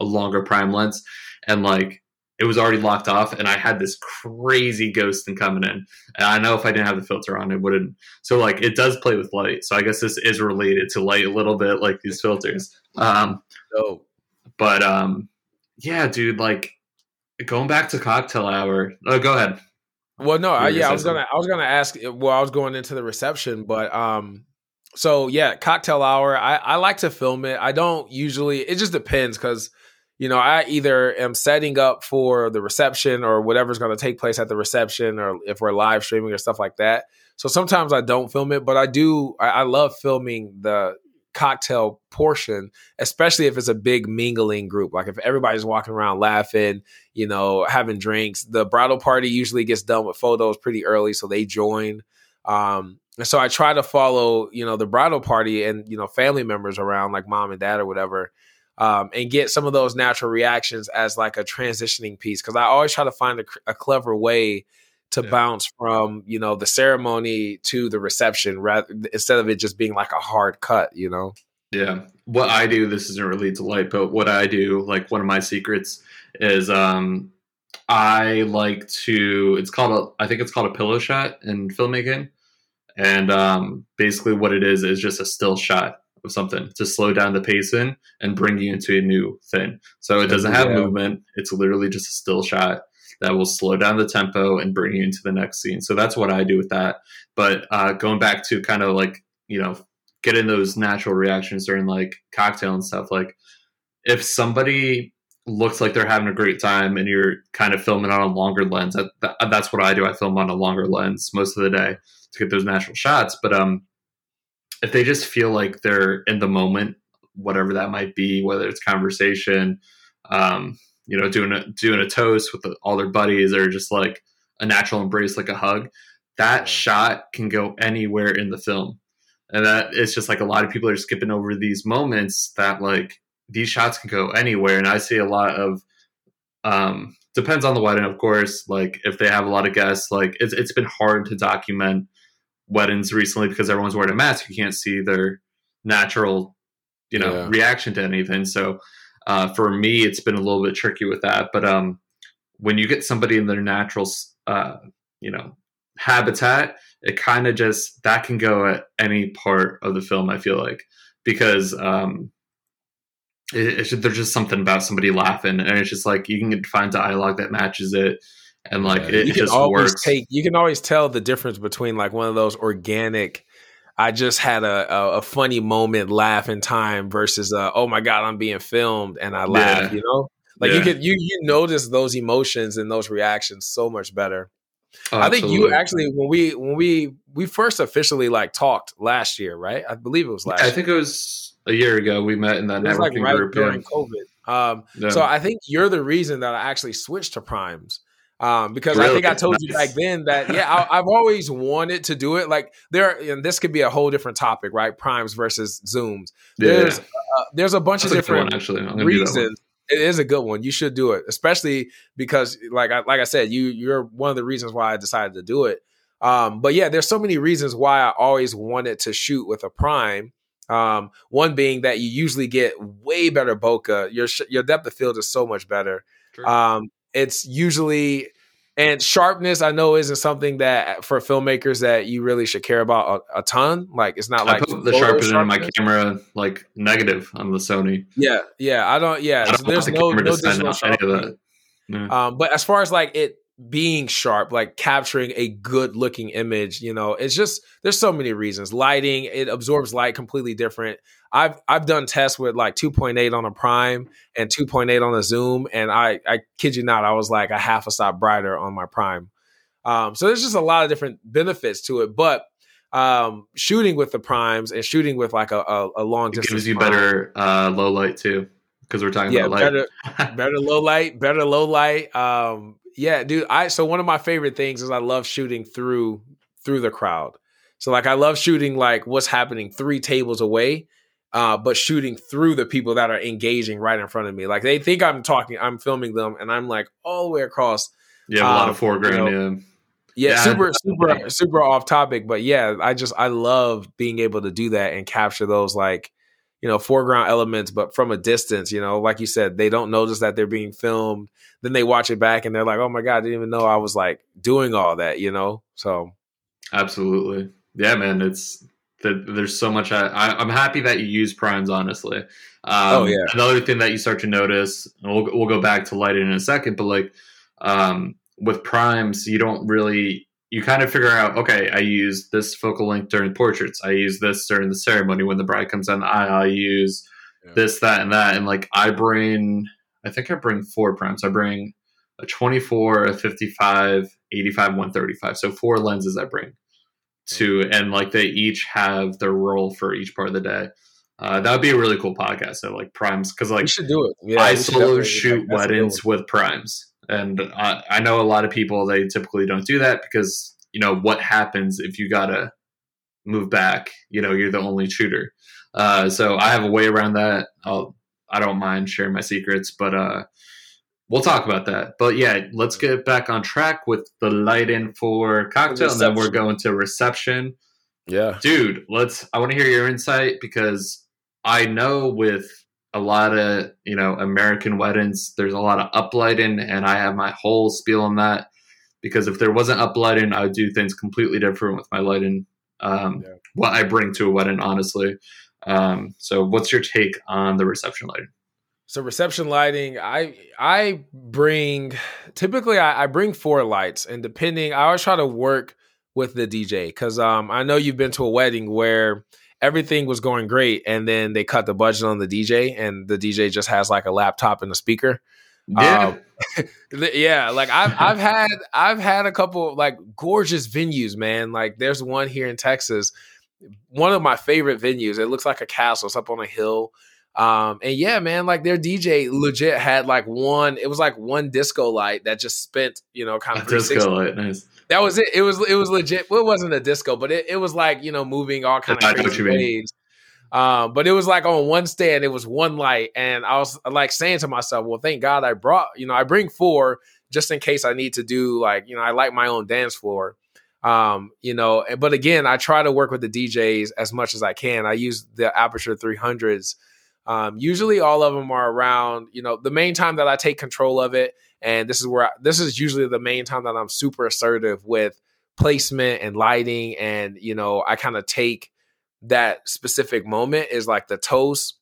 a longer prime lens. And like it was already locked off and I had this crazy ghost ghosting coming in. And I know if I didn't have the filter on, it wouldn't. So like it does play with light. So I guess this is related to light a little bit, like these filters. Um, oh, but um, yeah, dude, like going back to cocktail hour. Oh, go ahead. Well, no, I, yeah, I was gonna, I was gonna ask. Well, I was going into the reception, but um, so yeah, cocktail hour. I I like to film it. I don't usually. It just depends because you know I either am setting up for the reception or whatever's going to take place at the reception, or if we're live streaming or stuff like that. So sometimes I don't film it, but I do. I, I love filming the cocktail portion, especially if it's a big mingling group. Like if everybody's walking around laughing, you know, having drinks. The bridal party usually gets done with photos pretty early, so they join. Um, and so I try to follow, you know, the bridal party and you know family members around, like mom and dad or whatever. Um, and get some of those natural reactions as like a transitioning piece because I always try to find a, a clever way to yeah. bounce from you know the ceremony to the reception rather instead of it just being like a hard cut you know? Yeah. What i do this isn't really to light but what i do like one of my secrets is um i like to it's called a i think it's called a pillow shot in filmmaking and um basically what it is is just a still shot of something to slow down the pace in and bring you into a new thing so it doesn't have yeah. movement it's literally just a still shot that will slow down the tempo and bring you into the next scene. So that's what I do with that. But uh, going back to kind of like, you know, getting those natural reactions during like cocktail and stuff, like if somebody looks like they're having a great time and you're kind of filming on a longer lens, that, that, that's what I do. I film on a longer lens most of the day to get those natural shots. But um, if they just feel like they're in the moment, whatever that might be, whether it's conversation, um, you know, doing a doing a toast with the, all their buddies or just like a natural embrace, like a hug. That shot can go anywhere in the film, and that it's just like a lot of people are skipping over these moments that like these shots can go anywhere. And I see a lot of um, depends on the wedding, of course. Like if they have a lot of guests, like it's it's been hard to document weddings recently because everyone's wearing a mask. You can't see their natural, you know, yeah. reaction to anything. So uh, for me, it's been a little bit tricky with that. But um, when you get somebody in their natural, uh, you know, habitat, it kind of just that can go at any part of the film. I feel like because um, it, it, there's just something about somebody laughing, and it's just like you can find dialogue that matches it. And like yeah, it, you can always works. take you can always tell the difference between like one of those organic I just had a, a, a, funny moment, laugh in time versus uh, oh my god, I'm being filmed and I laugh. Yeah. You know, like yeah. you can you you notice those emotions and those reactions so much better. Oh, I think you actually when we when we we first officially like talked last year, right? I believe it was last. I year. think it was a year ago. We met in that networking like right group during yeah. COVID. Um, So I think you're the reason that I actually switched to primes um, because really? I think I told nice. you back then that yeah, I, have always wanted to do it. Like there, and this could be a whole different topic, right? Primes versus zooms. Yeah. There's uh, there's a bunch That's of different one, actually. reasons. It is a good one. You should do it, especially because, like I, like I said, you you're one of the reasons why I decided to do it. Um, but yeah, there's so many reasons why I always wanted to shoot with a prime. Um, one being that you usually get way better bokeh. Your your depth of field is so much better. Um, it's usually and sharpness I know isn't something that for filmmakers that you really should care about a, a ton. Like it's not I like the sharpening on my camera like negative on the Sony. Yeah, yeah. I don't. Yeah, I don't there's no no digital sharpening. Um, but as far as like it being sharp, like capturing a good looking image, you know, it's just there's so many reasons. Lighting, it absorbs light completely different. I've I've done tests with like 2.8 on a prime and 2.8 on a zoom, and I I kid you not, I was like a half a stop brighter on my prime. Um, so there's just a lot of different benefits to it, but um, shooting with the primes and shooting with like a, a, a long distance it gives you prime, better uh, low light too because we're talking yeah, about light. Better, better low light, better low light. Um, yeah, dude. I so one of my favorite things is I love shooting through through the crowd. So like I love shooting like what's happening three tables away, uh, but shooting through the people that are engaging right in front of me. Like they think I'm talking, I'm filming them, and I'm like all the way across. Yeah, a lot of um, foreground. You know, Yeah, yeah, super, super, super off topic, but yeah, I just I love being able to do that and capture those like you know foreground elements, but from a distance. You know, like you said, they don't notice that they're being filmed. Then they watch it back and they're like, "Oh my god, I didn't even know I was like doing all that." You know, so absolutely, yeah, man. It's that there's so much. I, I, am happy that you use primes. Honestly, um, oh yeah. Another thing that you start to notice, and we'll we'll go back to lighting in a second, but like um, with primes, you don't really you kind of figure out, okay, I use this focal length during portraits. I use this during the ceremony when the bride comes on the aisle. I use yeah. this, that, and that. And like I bring, I think I bring four primes. I bring a 24, a 55, 85, 135. So four lenses I bring to, and like they each have their role for each part of the day. Uh, that would be a really cool podcast. So like primes, because like we should do it. Yeah, I solo shoot weddings with primes and I, I know a lot of people they typically don't do that because you know what happens if you gotta move back? You know you're the only shooter. Uh, so i have a way around that. I'll, i don't mind sharing my secrets but uh, we'll talk about that. But yeah let's get back on track with the light in for cocktail reception. and then we're going to reception. Yeah. Dude let's i want to hear your insight because i know with a lot of you know American weddings. There's a lot of uplighting, and I have my whole spiel on that because if there wasn't uplighting, I would do things completely different with my lighting. Um, yeah. What I bring to a wedding, honestly. Um, so, what's your take on the reception lighting? So reception lighting, I I bring typically I, I bring four lights, and depending, I always try to work with the DJ because um, I know you've been to a wedding where everything was going great, and then they cut the budget on the DJ, and the DJ just has like a laptop and a speaker. Yeah, um, yeah. Like I've I've had I've had a couple like gorgeous venues, man. Like there's one here in Texas, one of my favorite venues. It looks like a castle. It's up on a hill. Um, and yeah, man, like their DJ legit had like one, it was like one disco light that just spent, you know, kind of disco light, nice. That was it. It was it was legit. Well, it wasn't a disco, but it, it was like, you know, moving all kind of crazy waves. Um, but it was like on one stand, it was one light, and I was like saying to myself, "Well, thank God I brought, you know, I bring four just in case I need to do like, you know, I like my own dance floor." Um, you know, but again, I try to work with the DJs as much as I can. I use the Aputure 300s um, usually, all of them are around. You know, the main time that I take control of it, and this is where I, this is usually the main time that I'm super assertive with placement and lighting, and you know, I kind of take that specific moment is like the toast,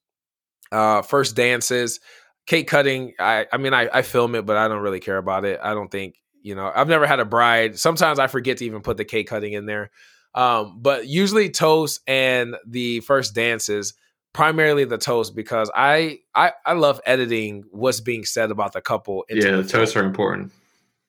uh, first dances, cake cutting. I, I mean, I, I film it, but I don't really care about it. I don't think you know. I've never had a bride. Sometimes I forget to even put the cake cutting in there. Um, but usually toast and the first dances primarily the toast because I, I I love editing what's being said about the couple. Yeah, the toasts are important.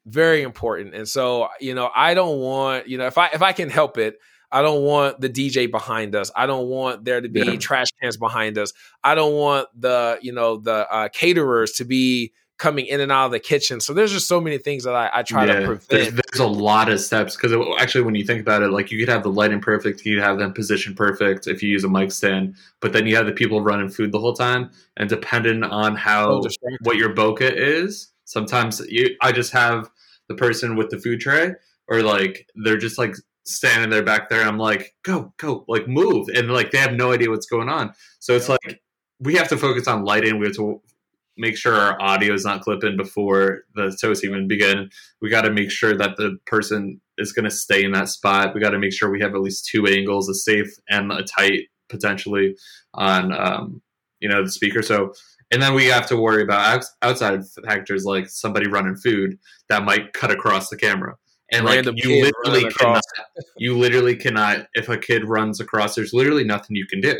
Very important. And so, you know, I don't want, you know, if I if I can help it, I don't want the DJ behind us. I don't want there to be yeah. trash cans behind us. I don't want the, you know, the uh, caterers to be coming in and out of the kitchen. So there's just so many things that I, I try yeah, to prevent. There's, there's, a lot of steps because actually, when you think about it, like you could have the lighting perfect, you have them position perfect if you use a mic stand, but then you have the people running food the whole time, and depending on how what your bokeh is, sometimes you I just have the person with the food tray, or like they're just like standing there back there. I'm like, go, go, like move, and like they have no idea what's going on. So it's like we have to focus on lighting. We have to make sure our audio is not clipping before the toast even begin. We got to make sure that the person is going to stay in that spot. We got to make sure we have at least two angles, a safe and a tight, potentially on um, you know the speaker. So, and then we have to worry about outside factors like somebody running food that might cut across the camera. And like you literally cannot, you literally cannot. If a kid runs across, there's literally nothing you can do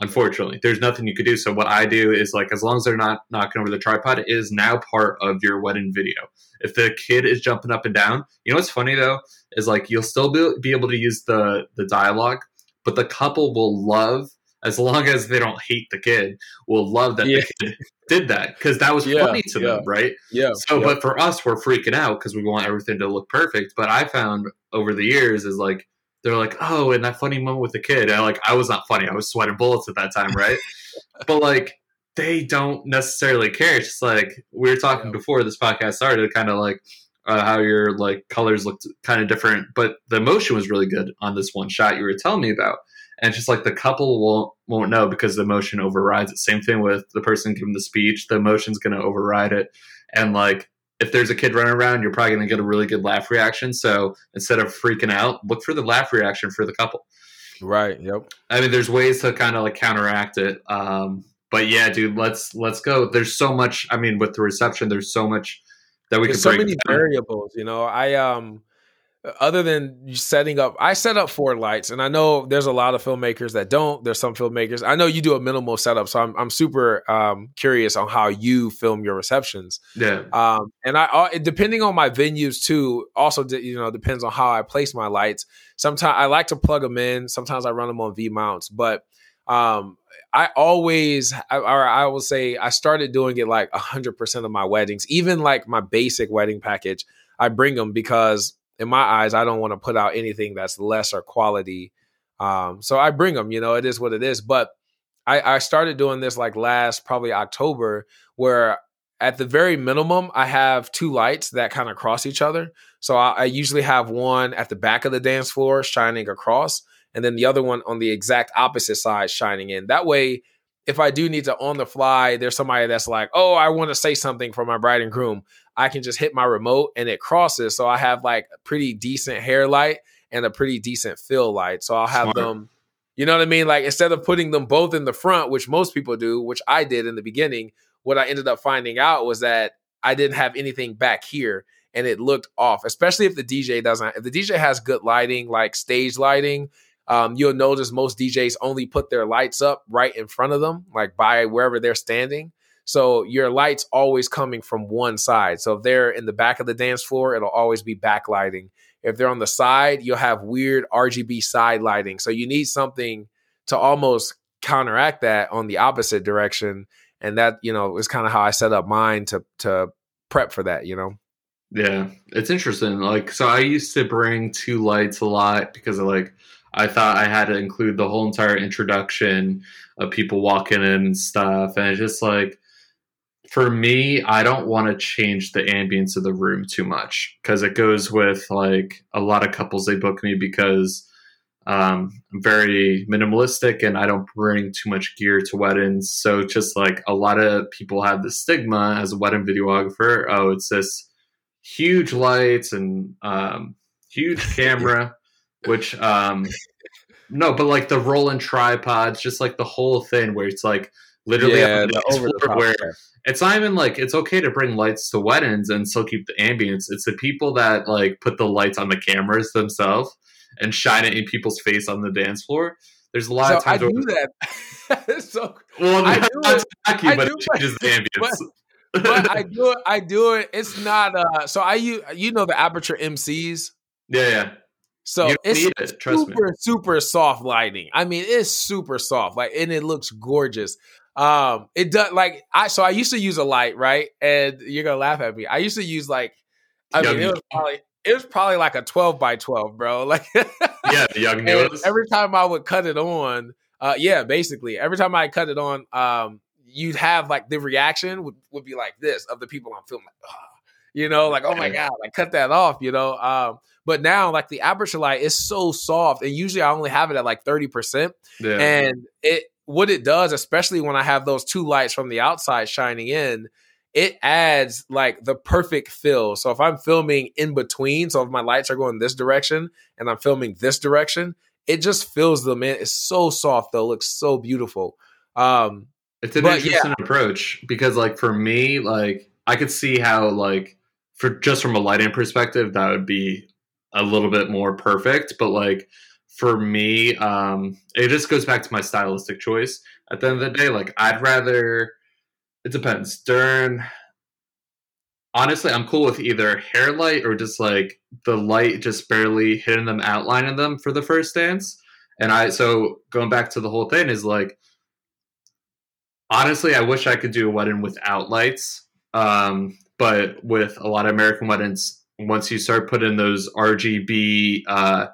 unfortunately there's nothing you could do. So what i do is like as long as they're not knocking over the tripod it is now part of your wedding video. If the kid is jumping up and down you know what's funny though is like you'll still be, be able to use the the dialogue but the couple will love as long as they don't hate the kid will love that yeah. the kid did that because that was yeah, funny to yeah. them right? Yeah so but for us we're freaking out because we want everything to look perfect. But i found over the years is like they're like, oh, in that funny moment with the kid. And like, I was not funny. I was sweating bullets at that time, right? but like, they don't necessarily care. It's just like we were talking yeah. before this podcast started, kind of like, uh, how your like colors looked kind of different, but the emotion was really good on this one shot you were telling me about. And it's just like the couple won't won't know because the emotion overrides it. Same thing with the person giving the speech, the emotion's going to override it. And like if there's a kid running around, you're probably going to get a really good laugh reaction. So instead of freaking out, look for the laugh reaction for the couple. Right. Yep. I mean, there's ways to kind of like counteract it. Um, but yeah, dude, let's let's go. There's so much. I mean, with the reception, there's so much that we There's could so many down. variables, you know. I um other than setting up I set up four lights and I know there's a lot of filmmakers that don't. There's some filmmakers. I know you do a minimal setup, so I'm I'm super um curious on how you film your receptions. Yeah, Um and I uh, depending on my venues too also you know depends on how I place my lights. Sometimes I like to plug them in, sometimes I run them on V mounts, but um I always I, or I will say I started doing it like 100% of my weddings, even like my basic wedding package. I bring them because in my eyes I don't want to put out anything that's lesser quality. Um so I bring them, you know, it is what it is, but I I started doing this like last probably October where at the very minimum I have two lights that kind of cross each other. So I, I usually have one at the back of the dance floor shining across and then the other one on the exact opposite side shining in. That way, if I do need to on the fly, there's somebody that's like, oh, I want to say something for my bride and groom. I can just hit my remote and it crosses. So I have like a pretty decent hair light and a pretty decent fill light. So I'll have Smart. them, you know what I mean? Like instead of putting them both in the front, which most people do, which I did in the beginning, what I ended up finding out was that I didn't have anything back here and it looked off, especially if the DJ doesn't. If the DJ has good lighting, like stage lighting, um, you'll notice most DJs only put their lights up right in front of them, like by wherever they're standing. So your lights always coming from one side. So if they're in the back of the dance floor, it'll always be backlighting. If they're on the side, you'll have weird RGB side lighting. So you need something to almost counteract that on the opposite direction. And that, you know, is kind of how I set up mine to to prep for that, you know. yeah, it's interesting. Like, so I used to bring two lights a lot because of like I thought I had to include the whole entire introduction of people walking in and stuff, and it's just like for me, I don't want to change the ambience of the room too much because it goes with like a lot of couples they book me because um, I'm very minimalistic and I don't bring too much gear to weddings. So just like a lot of people have the stigma as a wedding videographer, oh, it's this huge lights and um, huge camera, which um, no, but like the rolling tripods, just like the whole thing where it's like literally Yeah, the over where it's not even like it's okay to bring lights to weddings and still keep the ambience. It's the people that like put the lights on the cameras themselves and shine it in people's face on the dance floor. There's a lot So of I do that. so well, I do it. attack you, I but do it changes the ambience. but I do it. I do it. It's not. Uh, so I use you know the Aputure MCs. yeah, yeah. So it's it. Me. super super soft lighting. I mean, it's super soft. Like, and it looks gorgeous. Um, it does like I. So I used to use a light, right? And you're gonna laugh at me. I used to use like. I Young mean, it was probably it was probably like a 12 by 12, bro. Like, Yeah, the Yongnuos. every time I would cut it on, uh, yeah, basically every time I cut it on, um, you'd have like the reaction would, would be like this of the people I'm filming, like, "Ah," you know, like oh my god, like cut that off, you know. Um, but now like the Aputure light is so soft, and usually I only have it at like thirty percent, yeah. and it what it does, especially when I have those two lights from the outside shining in, it adds like the perfect fill. So if I'm filming in between, so if my lights are going this direction and I'm filming this direction, it just fills them in. It's so soft though, looks so beautiful. Um, It's an But, yeah. interesting approach because, like, for me, like, I could see how, like, for just from a lighting perspective, that would be a little bit more perfect. But, like, for me, um, it just goes back to my stylistic choice. At the end of the day, like, I'd rather, it depends. During, honestly, I'm cool with either hair light or just like the light just barely hitting them, outlining them for the first dance. And I, so going back to the whole thing is like, honestly, I wish I could do a wedding without lights. Um, but with a lot of American weddings, once you start putting those RGB uh,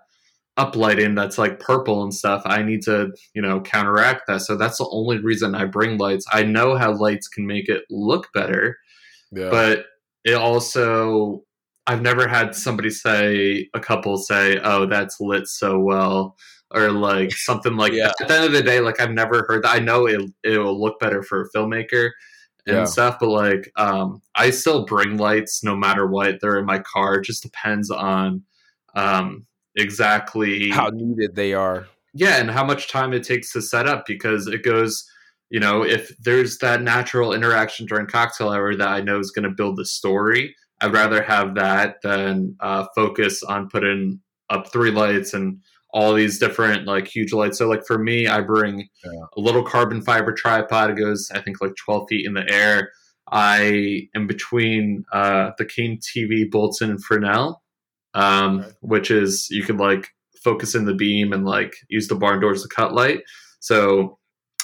uplighting that's like purple and stuff, I need to, you know, counteract that. So that's the only reason I bring lights. I know how lights can make it look better, yeah. but it also I've never had somebody say a couple say, "Oh, that's lit so well," or like something like Yeah. that. At the end of the day, like I've never heard that. I know it it will look better for a filmmaker and Yeah. stuff, but like um, I still bring lights no matter what. They're in my car. It just depends on um, exactly How needed they are. yeah and how much time it takes to set up because it goes you know if there's that natural interaction during cocktail hour that i know is going to build the story i'd rather have that than uh, focus on putting up three lights and all these different like huge lights so like for me i bring Yeah. a little carbon fiber tripod it goes i think like 12 feet in the air i am between uh, the king tv bolton and fresnel um, Okay. which is you could like focus in the beam and like use the barn doors to cut light. So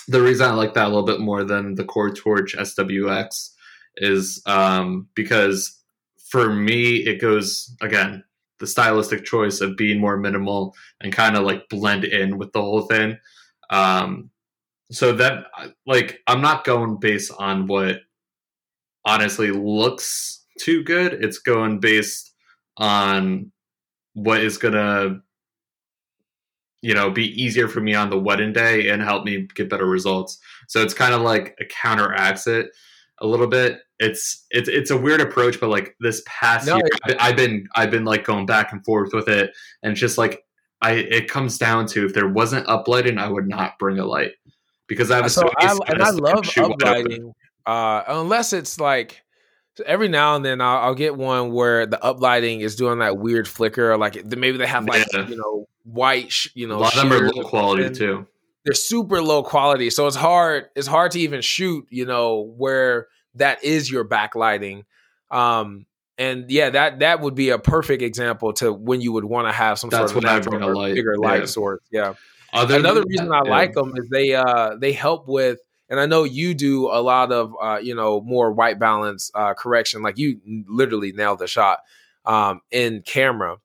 the reason I like that a little bit more than the Core Torch SWX is um, because for me it goes again the stylistic choice of being more minimal and kind of like blend in with the whole thing. Um, so that like I'm not going based on what honestly looks too good. It's going based on what is gonna you know be easier for me on the wedding day and help me get better results. So it's kind of like a counteracts it a little bit. It's it's it's a weird approach but like this past No, year I've been- i've been i've been like going back and forth with it and just like i it comes down to if there wasn't uplighting i would not bring a light because i have a So I, and I love uplighting, uh, unless it's like so every now and then I'll, I'll get one where the uplighting is doing that weird flicker, or like maybe they have like Yeah. you know white, sh- you know, a lot of them are low quality too They're super low quality, so it's hard. It's hard to even shoot, you know, where that is your backlighting. Um, and yeah, that that would be a perfect example to when you would want to have some That's sort of I natural bring a or light, bigger yeah. light source. Yeah. Other Another reason that, I yeah. like them is they uh they help with and I know you do a lot of uh you know more white balance uh correction like you literally nailed the shot um in camera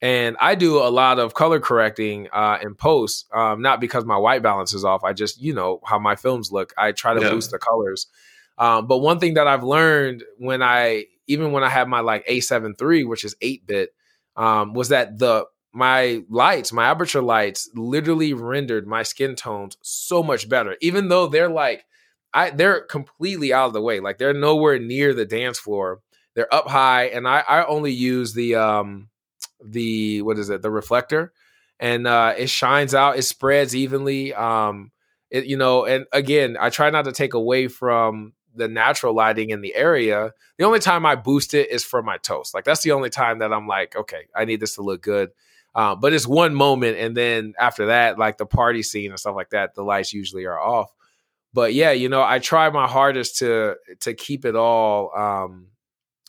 and I do a lot of color correcting uh in post um not because my white balance is off I just you know how my films look I try to Yeah. boost the colors um but one thing that I've learned when I even when I have my like A7 III which is 8 bit um was that the my lights, my Aputure lights, literally rendered my skin tones so much better. Even though they're like, I they're completely out of the way. Like they're nowhere near the dance floor. They're up high, and I I only use the um the what is it the reflector, and uh it shines out. It spreads evenly. Um, it you know, and again, I try not to take away from the natural lighting in the area. The only time I boost it is for my toast. Like that's the only time that I'm like, okay, I need this to look good. Uh, but it's one moment, and then after that, like the party scene and stuff like that, the lights usually are off. But yeah, you know, I try my hardest to to keep it all. Um,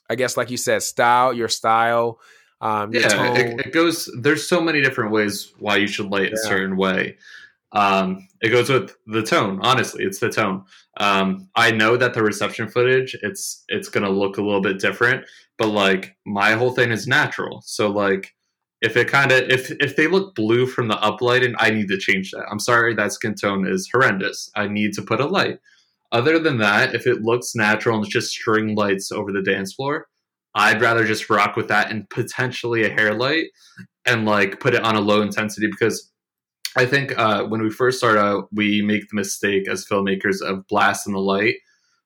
I guess, like you said, style, your style, um, your yeah it, it goes there's so many different ways why you should light a certain way um it goes with the tone honestly it's the tone um i know that the reception footage it's it's gonna look a little bit different but like my whole thing is natural so like if it kind of if if they look blue from the uplighting i need to change that. I'm sorry that skin tone is horrendous. I need to put a light. Other than that if it looks natural and it's just string lights over the dance floor I'd rather just rock with that and potentially a hair light and like put it on a low intensity because I think uh, when we first start out, we make the mistake as filmmakers of blasting the light.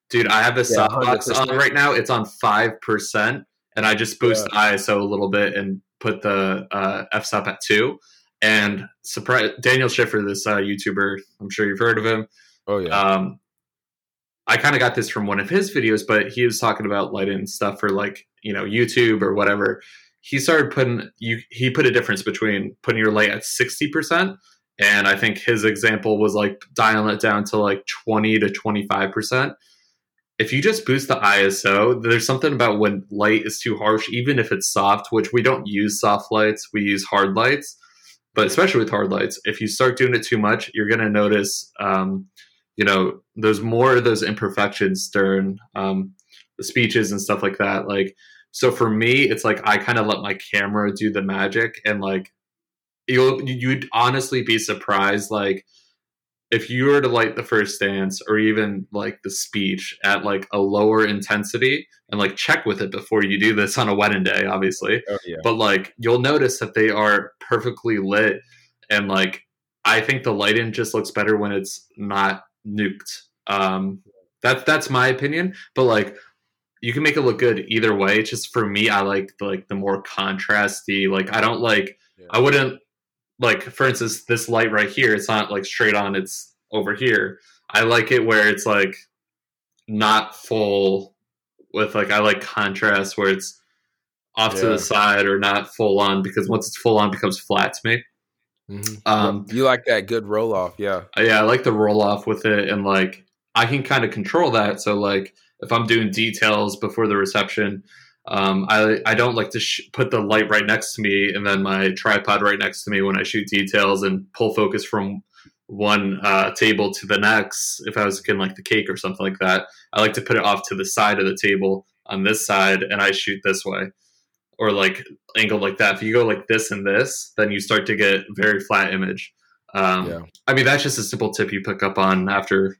Dude, I have this Yeah, softbox on right now. It's on five percent, and I just boost the ISO a little bit and put the uh, f stop at two. And surprise, Daniel Schiffer, this uh, YouTuber, I'm sure you've heard of him. oh yeah, Um, I kind of got this from one of his videos, but he was talking about lighting stuff for like you know YouTube or whatever. He started putting you. He put a difference between putting your light at sixty percent, and I think his example was like dialing it down to like twenty to twenty five percent. If you just boost the ISO, there's something about when light is too harsh, even if it's soft, which we don't use soft lights, we use hard lights. But especially with hard lights, if you start doing it too much, you're going to notice um, you know there's more of those imperfections during um, the speeches and stuff like that like so for me it's like i kind of let my camera do the magic and like you'll you'd honestly be surprised like if you were to light the first dance or even like the speech at like a lower intensity and like check with it before you do this on a wedding day, obviously. Oh, yeah. But like you'll notice that they are perfectly lit and like I think the lighting just looks better when it's not nuked. Um that's that's my opinion. But like you can make it look good either way. It's just for me, I like the, like the more contrasty. Like I don't like Yeah. I wouldn't like for instance this light right here. It's not like straight on. It's over here. I like it where it's like not full with like I like contrast where it's off to the side or not full on because once it's full on it becomes flat to me. Mhm. Um, you like that good roll off, yeah. Uh, yeah, I like the roll off with it, and like I can kind of control that. So like if I'm doing details before the reception, um, I I don't like to sh- put the light right next to me and then my tripod right next to me when I shoot details and pull focus from one uh, table to the next. If I was getting like the cake or something like that, I like to put it off to the side of the table on this side, and I shoot this way. Or like angled like that. If you go like this and this, then you start to get very flat image. Um, Yeah. I mean, that's just a simple tip you pick up on after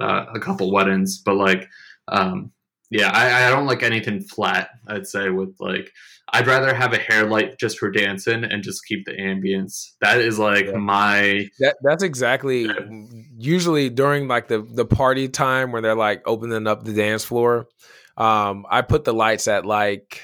uh, a couple weddings. But like, um, yeah, I, I don't like anything flat. I'd say with like, I'd rather have a hair light just for dancing and just keep the ambience. That is like Yeah. my That that's exactly usually during like the the party time where they're like opening up the dance floor. Um, I put the lights at like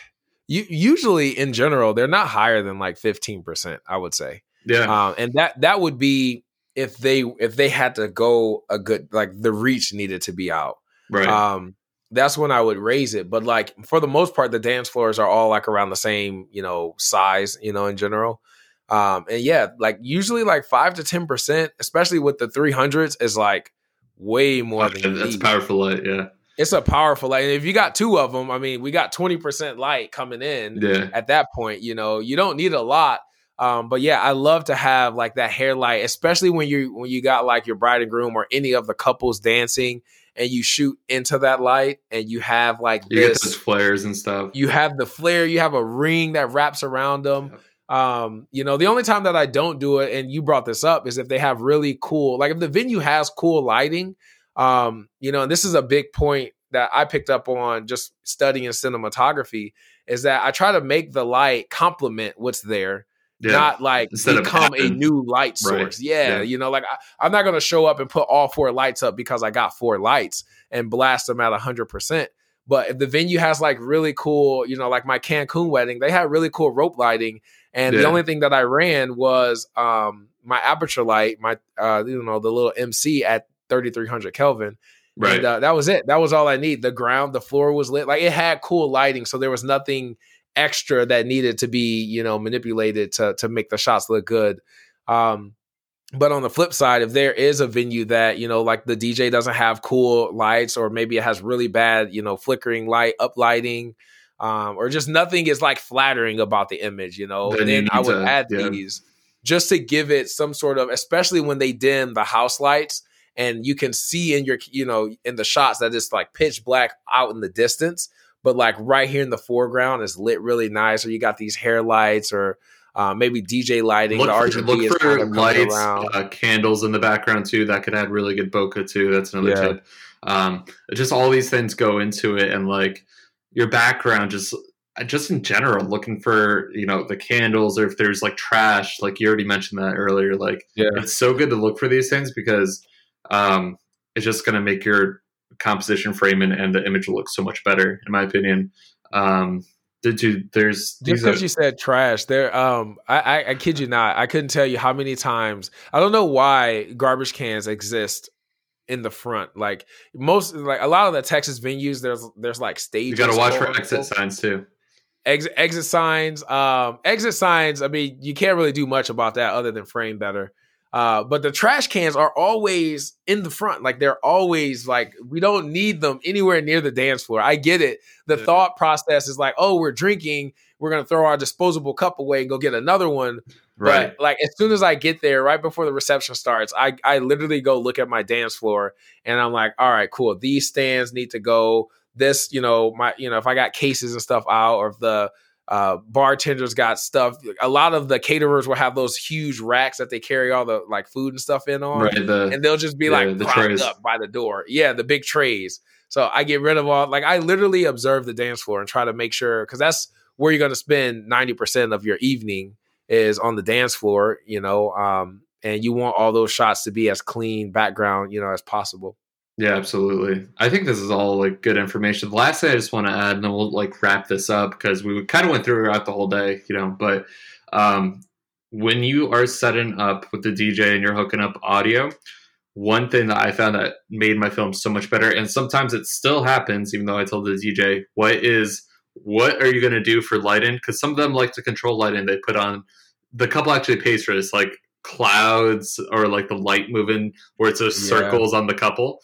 you usually in general they're not higher than like fifteen percent. I would say, yeah um, and that that would be if they if they had to go a good like the reach needed to be out. right Um, that's when I would raise it. But like for the most part, the dance floors are all like around the same, you know, size, you know, in general. Um, and yeah, like usually like five to ten percent, especially with the three hundreds, is like way more than that's need. powerful light. Yeah It's a powerful light. And if you got two of them, I mean, we got twenty percent light coming in yeah at that point. You know, you don't need a lot. Um, but yeah, I love to have like that hair light, especially when you when you got like your bride and groom or any of the couples dancing, and you shoot into that light, and you have like you get this those flares and stuff. you have the flare you have a ring that wraps around them. Um you know the only time that i don't do it and you brought this up is if they have really cool like if the venue has cool lighting um you know and this is a big point that i picked up on just studying cinematography is that i try to make the light complement what's there yeah. not like Instead become a new light Right. source. Yeah, Yeah. you know, like I, I'm not gonna show up and put all four lights up because I got four lights and blast them at hundred percent. But if the venue has like really cool, you know, like my Cancun wedding, they had really cool rope lighting, and the only thing that I ran was um my Aputure light, my uh you know the little MC at 3300 Kelvin. right. And uh, that was it. That was all I need. The ground, the floor was lit. Like it had cool lighting, so there was nothing extra that needed to be, you know, manipulated to to make the shots look good. Um, but on the flip side, if there is a venue that you know, like the DJ doesn't have cool lights, or maybe it has really bad, you know, flickering light, up lighting, um, or just nothing is like flattering about the image, you know, Then then, I would to- add yeah. these just to give it some sort of, especially when they dim the house lights and you can see in your, you know, in the shots that it's like pitch black out in the distance, but like right here in the foreground is lit really nice, or you got these hair lights or uh, maybe DJ lighting. Look the for, RGB look is kind of lights, uh, candles in the background too. That could add really good bokeh too. That's another Yeah. tip. Um, just all these things go into it, and like your background, just uh, just in general, looking for you know the candles, or if there's like trash, like you already mentioned that earlier. Like Yeah. it's so good to look for these things because um, it's just going to make your composition framing and the image looks so much better, in my opinion. Um, did you? There's Just these because are, you said trash, there. Um, I, I I kid you not. I couldn't tell you how many times. I don't know why garbage cans exist in the front. Like most, like a lot of the Texas venues, there's there's like stages. you got to watch for exit signs too. exit exit signs um exit signs i mean you can't really do much about that other than frame better uh but the trash cans are always in the front like they're always like we don't need them anywhere near the dance floor i get it the Yeah. thought process is like oh we're drinking we're gonna throw our disposable cup away and go get another one Right. but like as soon as I get there, right before the reception starts, I I literally go look at my dance floor and I'm like, all right, cool. These stands need to go. This, you know, my you know, if I got cases and stuff out, or if the uh, bartenders got stuff. A lot of the caterers will have those huge racks that they carry all the like food and stuff in on, right, the, and they'll just be yeah, like the trays. up by the door. Yeah, the big trays. So I get rid of all. Like I literally observe the dance floor and try to make sure because that's where you're going to spend ninety percent of your evening is on the dance floor. You know, um, and you want all those shots to be as clean background, you know, as possible. Yeah, absolutely. I think this is all like good information. The last thing I just want to add, and then we'll like wrap this up because we kind of went through throughout the whole day, you know. But um, when you are setting up with the DJ and you're hooking up audio, one thing that I found that made my film so much better, and sometimes it still happens, even though I told the DJ, what is what are you going to do for lighting? Because some of them like to control lighting. They put on the couple actually pays for this, like clouds or like the light moving where it's just Yeah. circles on the couple.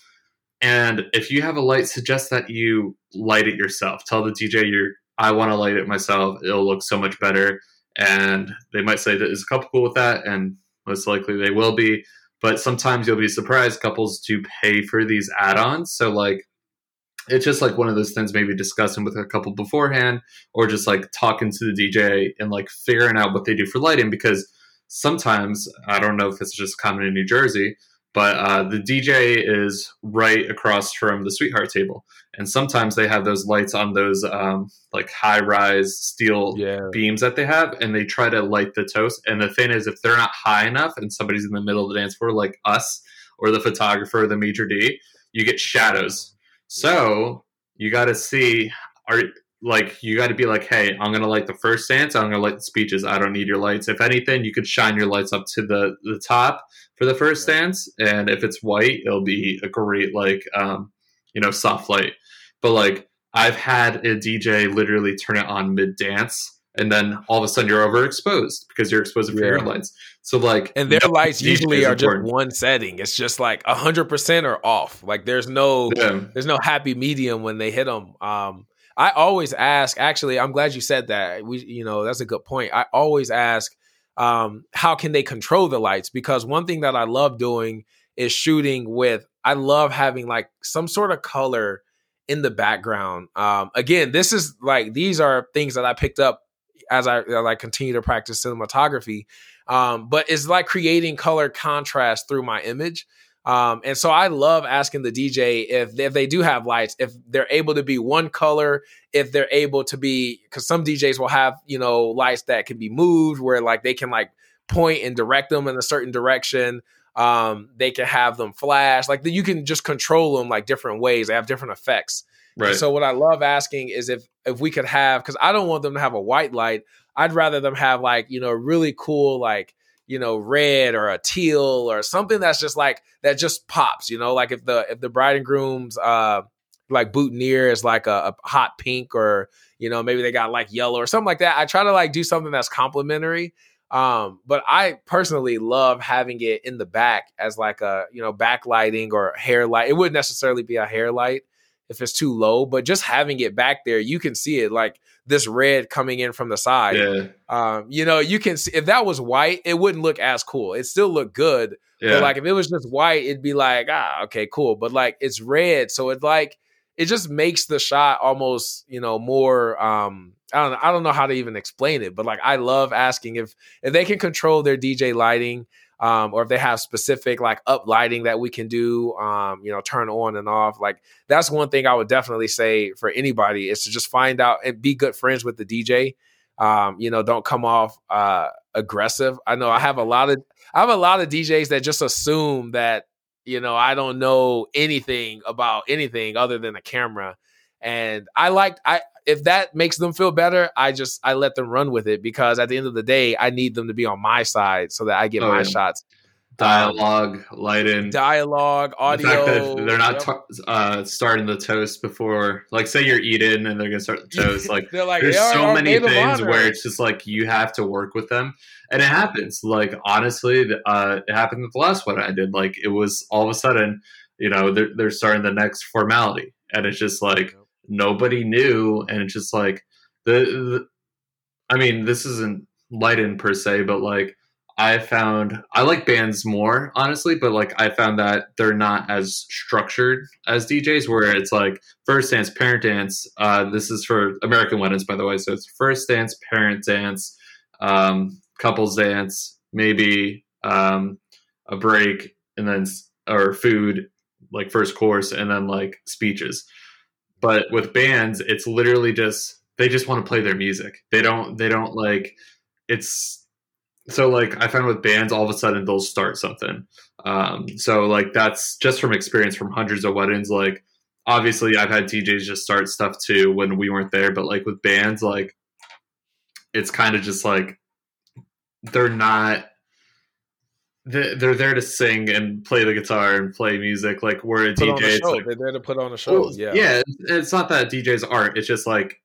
And if you have a light, suggest that you light it yourself. Tell the DJ you're I want to light it myself. It'll look so much better. And they might say that is a couple cool with that, and most likely they will be. But sometimes you'll be surprised couples do pay for these add-ons. So like it's just like one of those things maybe discussing with a couple beforehand or just like talking to the DJ and like figuring out what they do for lighting because sometimes I don't know if it's just common in New Jersey, but uh, the DJ is right across from the sweetheart table, and sometimes they have those lights on those um, like high rise steel Yeah, beams that they have, and they try to light the toast. And the thing is, if they're not high enough, and somebody's in the middle of the dance floor, like us or the photographer or the maître d', you get shadows. So you got to see are like you got to be like, hey, I'm gonna light the first dance. I'm gonna light the speeches. I don't need your lights. If anything, you could shine your lights up to the the top for the first Yeah. dance, and if it's white, it'll be a great like um you know soft light. But like I've had a DJ literally turn it on mid dance. And then all of a sudden you're overexposed because you're exposed to your lights. So like and their no lights usually are just one setting. It's just like hundred percent or off. Like there's no Yeah. there's no happy medium when they hit them. Um, I always ask. Actually, I'm glad you said that. We, you know, that's a good point. I always ask, um, how can they control the lights? Because one thing that I love doing is shooting with. I love having like some sort of color in the background. Um, again, this is like these are things that I picked up as I I continue to practice cinematography. Um, but it's like creating color contrast through my image. Um, and so I love asking the DJ if if they do have lights, if they're able to be one color, if they're able to be because some DJs will have you know lights that can be moved where like they can like point and direct them in a certain direction. Um, they can have them flash like you can just control them like different ways. They have different effects. And Right. So what I love asking is if if we could have because I don't want them to have a white light. I'd rather them have like you know really cool like you know red or a teal or something that's just like that just pops. You know, like if the if the bride and groom's uh like boutonniere is like a, a hot pink or you know maybe they got like yellow or something like that. I try to like do something that's complementary. Um, but I personally love having it in the back as like a you know backlighting or hair light. It wouldn't necessarily be a hair light if it's too low, but just having it back there, you can see it like this red coming in from the side. yeah. Um, you know, you can see if that was white, it wouldn't look as cool. It still look good, Yeah. but like if it was just white, it'd be like, ah, okay, cool. But like it's red, so it like it just makes the shot almost, you know, more um I don't know, I don't know how to even explain it, but like I love asking if if they can control their DJ lighting, um, or if they have specific like up lighting that we can do, um, you know, turn on and off. Like that's one thing I would definitely say for anybody is to just find out and be good friends with the DJ. Um, you know, don't come off uh aggressive. I know I have a lot of I have a lot of DJs that just assume that, you know, I don't know anything about anything other than a camera. And I like I if that makes them feel better, I just I let them run with it because at the end of the day, I need them to be on my side so that I get Oh, my yeah. shots. Dialogue, lighting. Dialogue, the audio. fact that they're not t- uh, starting the toast before, like, say you're eating and they're gonna start the toast. Like, they're like there's "They are so many things where it's just like you have to work with them, and it happens. Like, honestly, uh, it happened with the last one I did. Like, it was all of a sudden, you know, they're they're starting the next formality, and it's just like nobody knew, and it's just like the, the I mean, this isn't lighten per se, but like I found I like bands more honestly, but like I found that they're not as structured as DJs, where it's like first dance, parent dance. Uh, this is for American weddings, by the way. So it's first dance, parent dance, um, couples dance, maybe um, a break, and then or food, like first course, and then like speeches. But with bands, it's literally just they just want to play their music. They don't they don't like it's so like I find with bands all of a sudden they'll start something. Um so like that's just from experience from hundreds of weddings like obviously I've had DJs just start stuff too when we weren't there but like with bands like it's kind of just like they're not they're there to sing and play the guitar and play music like we're a put DJ. A like, they're there to put on a show. Well, yeah, yeah. It's not that DJs aren't. It's just like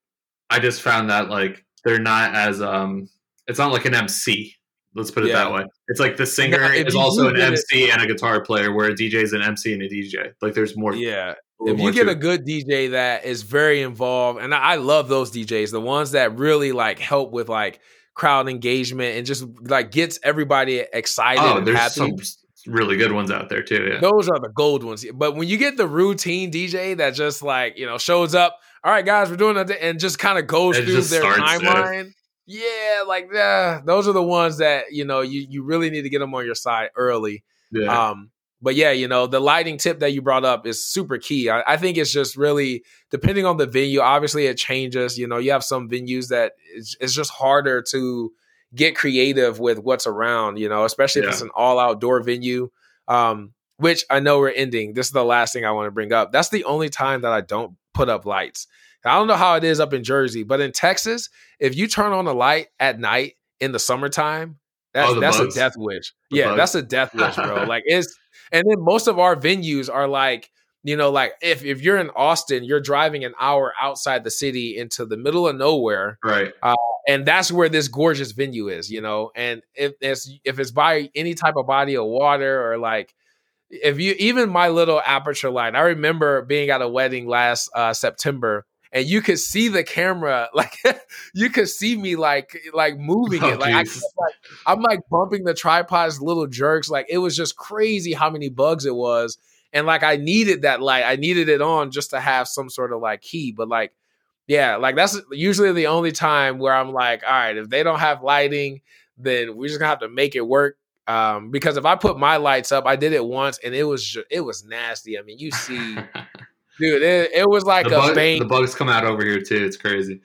I just found that like they're not as um. It's not like an MC. Let's put it yeah. that way. It's like the singer now, is also an MC it, and a guitar player, where a DJ is an MC and a DJ. Like there's more. Yeah. If you get a good DJ that is very involved, and I love those DJs, the ones that really like help with like crowd engagement and just like gets everybody excited oh, and happy. Some really good ones out there too. Yeah. Those are the gold ones. But when you get the routine DJ that just like, you know, shows up, all right, guys, we're doing it and just kind of goes through their timeline. Yeah, like yeah, those are the ones that, you know, you you really need to get them on your side early. Yeah. Um, but yeah, you know, the lighting tip that you brought up is super key. I, I, think it's just really depending on the venue. Obviously, it changes. You know, you have some venues that it's, it's just harder to get creative with what's around. You know, especially yeah. if it's an all outdoor venue. Um, which I know we're ending. This is the last thing I want to bring up. That's the only time that I don't put up lights. I don't know how it is up in Jersey, but in Texas, if you turn on a light at night in the summertime, that's, oh, that's a death wish. The yeah, bugs. that's a death wish, bro. like it's and then most of our venues are like, you know, like if if you're in Austin, you're driving an hour outside the city into the middle of nowhere, right? Uh, and that's where this gorgeous venue is, you know. And if it's if it's by any type of body of water or like if you even my little Aputure line, I remember being at a wedding last uh, September and you could see the camera like you could see me like like moving oh, it like, I, like i'm like bumping the tripod's little jerks like it was just crazy how many bugs it was and like i needed that light i needed it on just to have some sort of like key but like yeah like that's usually the only time where i'm like all right if they don't have lighting then we're just gonna have to make it work um, because if I put my lights up, I did it once and it was it was nasty. I mean, you see dude. It, it was like the a bang. The bugs come out over here too. It's crazy.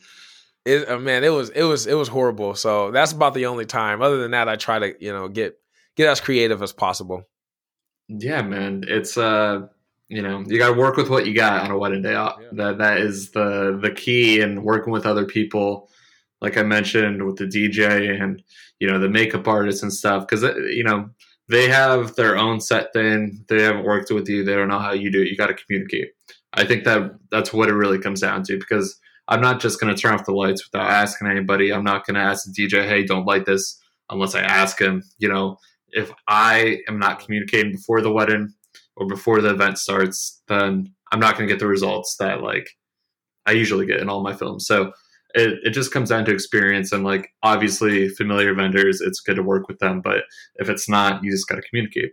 It, uh, man, it was it was it was horrible. So that's about the only time. Other than that, I try to you know get get as creative as possible. Yeah, man. It's uh you know you got to work with what you got on a wedding day. Yeah. That that is the the key, and working with other people. Like I mentioned with the DJ and you know the makeup artists and stuff, because uh, you know they have their own set thing. They haven't worked with you. They don't know how you do it. You got to communicate. I think that that's what it really comes down to because I'm not just going to turn off the lights without asking anybody. I'm not going to ask the DJ, hey, don't light this unless I ask him. You know, if I am not communicating before the wedding or before the event starts, then I'm not going to get the results that like I usually get in all my films. So it, it just comes down to experience and like obviously familiar vendors, it's good to work with them. But if it's not, you just got to communicate.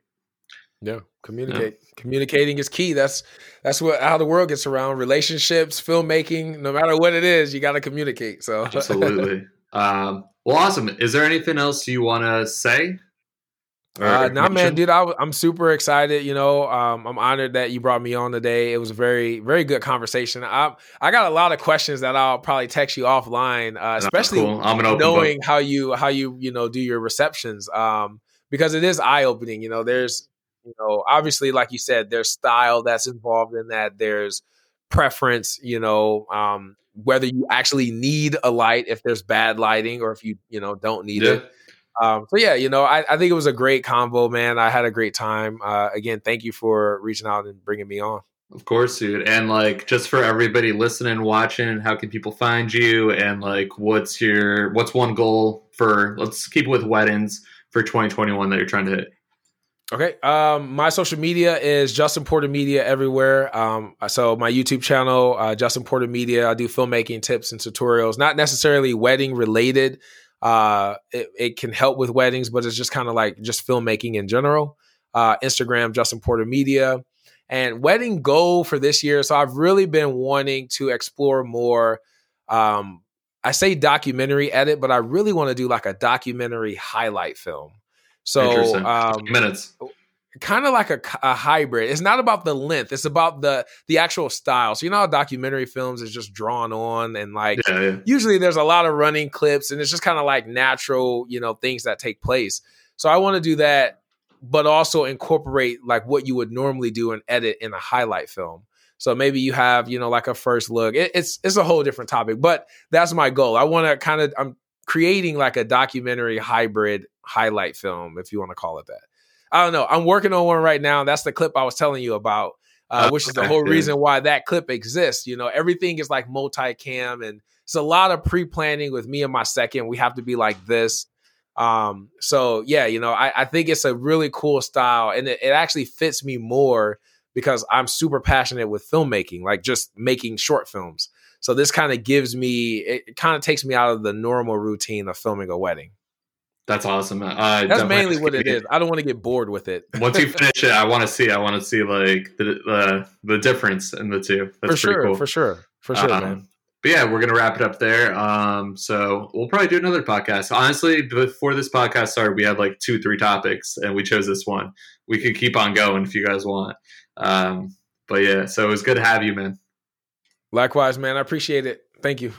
Yeah, communicate. Yeah. Communicating is key. That's that's what how the world gets around. Relationships, filmmaking, no matter what it is, you got to communicate. So absolutely. um, well, awesome. Is there anything else you want to say? Uh, nah, man, dude, I, am super excited. You know, um, I'm honored that you brought me on today. It was a very, very good conversation. I, I got a lot of questions that I'll probably text you offline, uh, especially cool. knowing book. how you, how you, you know, do your receptions. Um, because it is eye opening. You know, there's you know, obviously, like you said, there's style that's involved in that. There's preference, you know, um, whether you actually need a light if there's bad lighting or if you, you know, don't need yeah. it. Um, so yeah, you know, I, I, think it was a great convo, man. I had a great time. Uh, again, thank you for reaching out and bringing me on. Of course, dude. And like, just for everybody listening, watching, how can people find you? And like, what's your what's one goal for? Let's keep it with weddings for 2021 that you're trying to hit. Okay. Um, my social media is Justin Porter Media everywhere. Um, so my YouTube channel, uh, Justin Porter Media, I do filmmaking tips and tutorials, not necessarily wedding related. Uh, it, it can help with weddings, but it's just kind of like just filmmaking in general. Uh, Instagram, Justin Porter Media, and wedding goal for this year. So I've really been wanting to explore more. Um, I say documentary edit, but I really want to do like a documentary highlight film. So um, minutes kind of like a, a, hybrid. It's not about the length; it's about the the actual style. So you know how documentary films is just drawn on, and like yeah, yeah. usually there's a lot of running clips, and it's just kind of like natural, you know, things that take place. So I want to do that, but also incorporate like what you would normally do and edit in a highlight film. So maybe you have, you know, like a first look. It, it's it's a whole different topic, but that's my goal. I want to kind of I'm creating like a documentary hybrid highlight film, if you want to call it that. I don't know. I'm working on one right now. That's the clip I was telling you about, uh, which is the whole reason why that clip exists. You know, everything is like multicam and it's a lot of pre planning with me and my second. We have to be like this. Um, so yeah, you know, I, I think it's a really cool style and it, it actually fits me more because I'm super passionate with filmmaking, like just making short films. So this kind of gives me, it kind of takes me out of the normal routine of filming a wedding. That's awesome. Uh, That's mainly what it is. I don't want to get bored with it. Once you finish it, I want to see. I want to see like the the, the difference in the two. That's for sure. Cool. For sure. For sure, um, man. But yeah, we're gonna wrap it up there. Um, so we'll probably do another podcast. Honestly, before this podcast started, we had like two, three topics, and we chose this one. We could keep on going if you guys want. Um, but yeah, so it was good to have you, man. Likewise, man. I appreciate it. Thank you.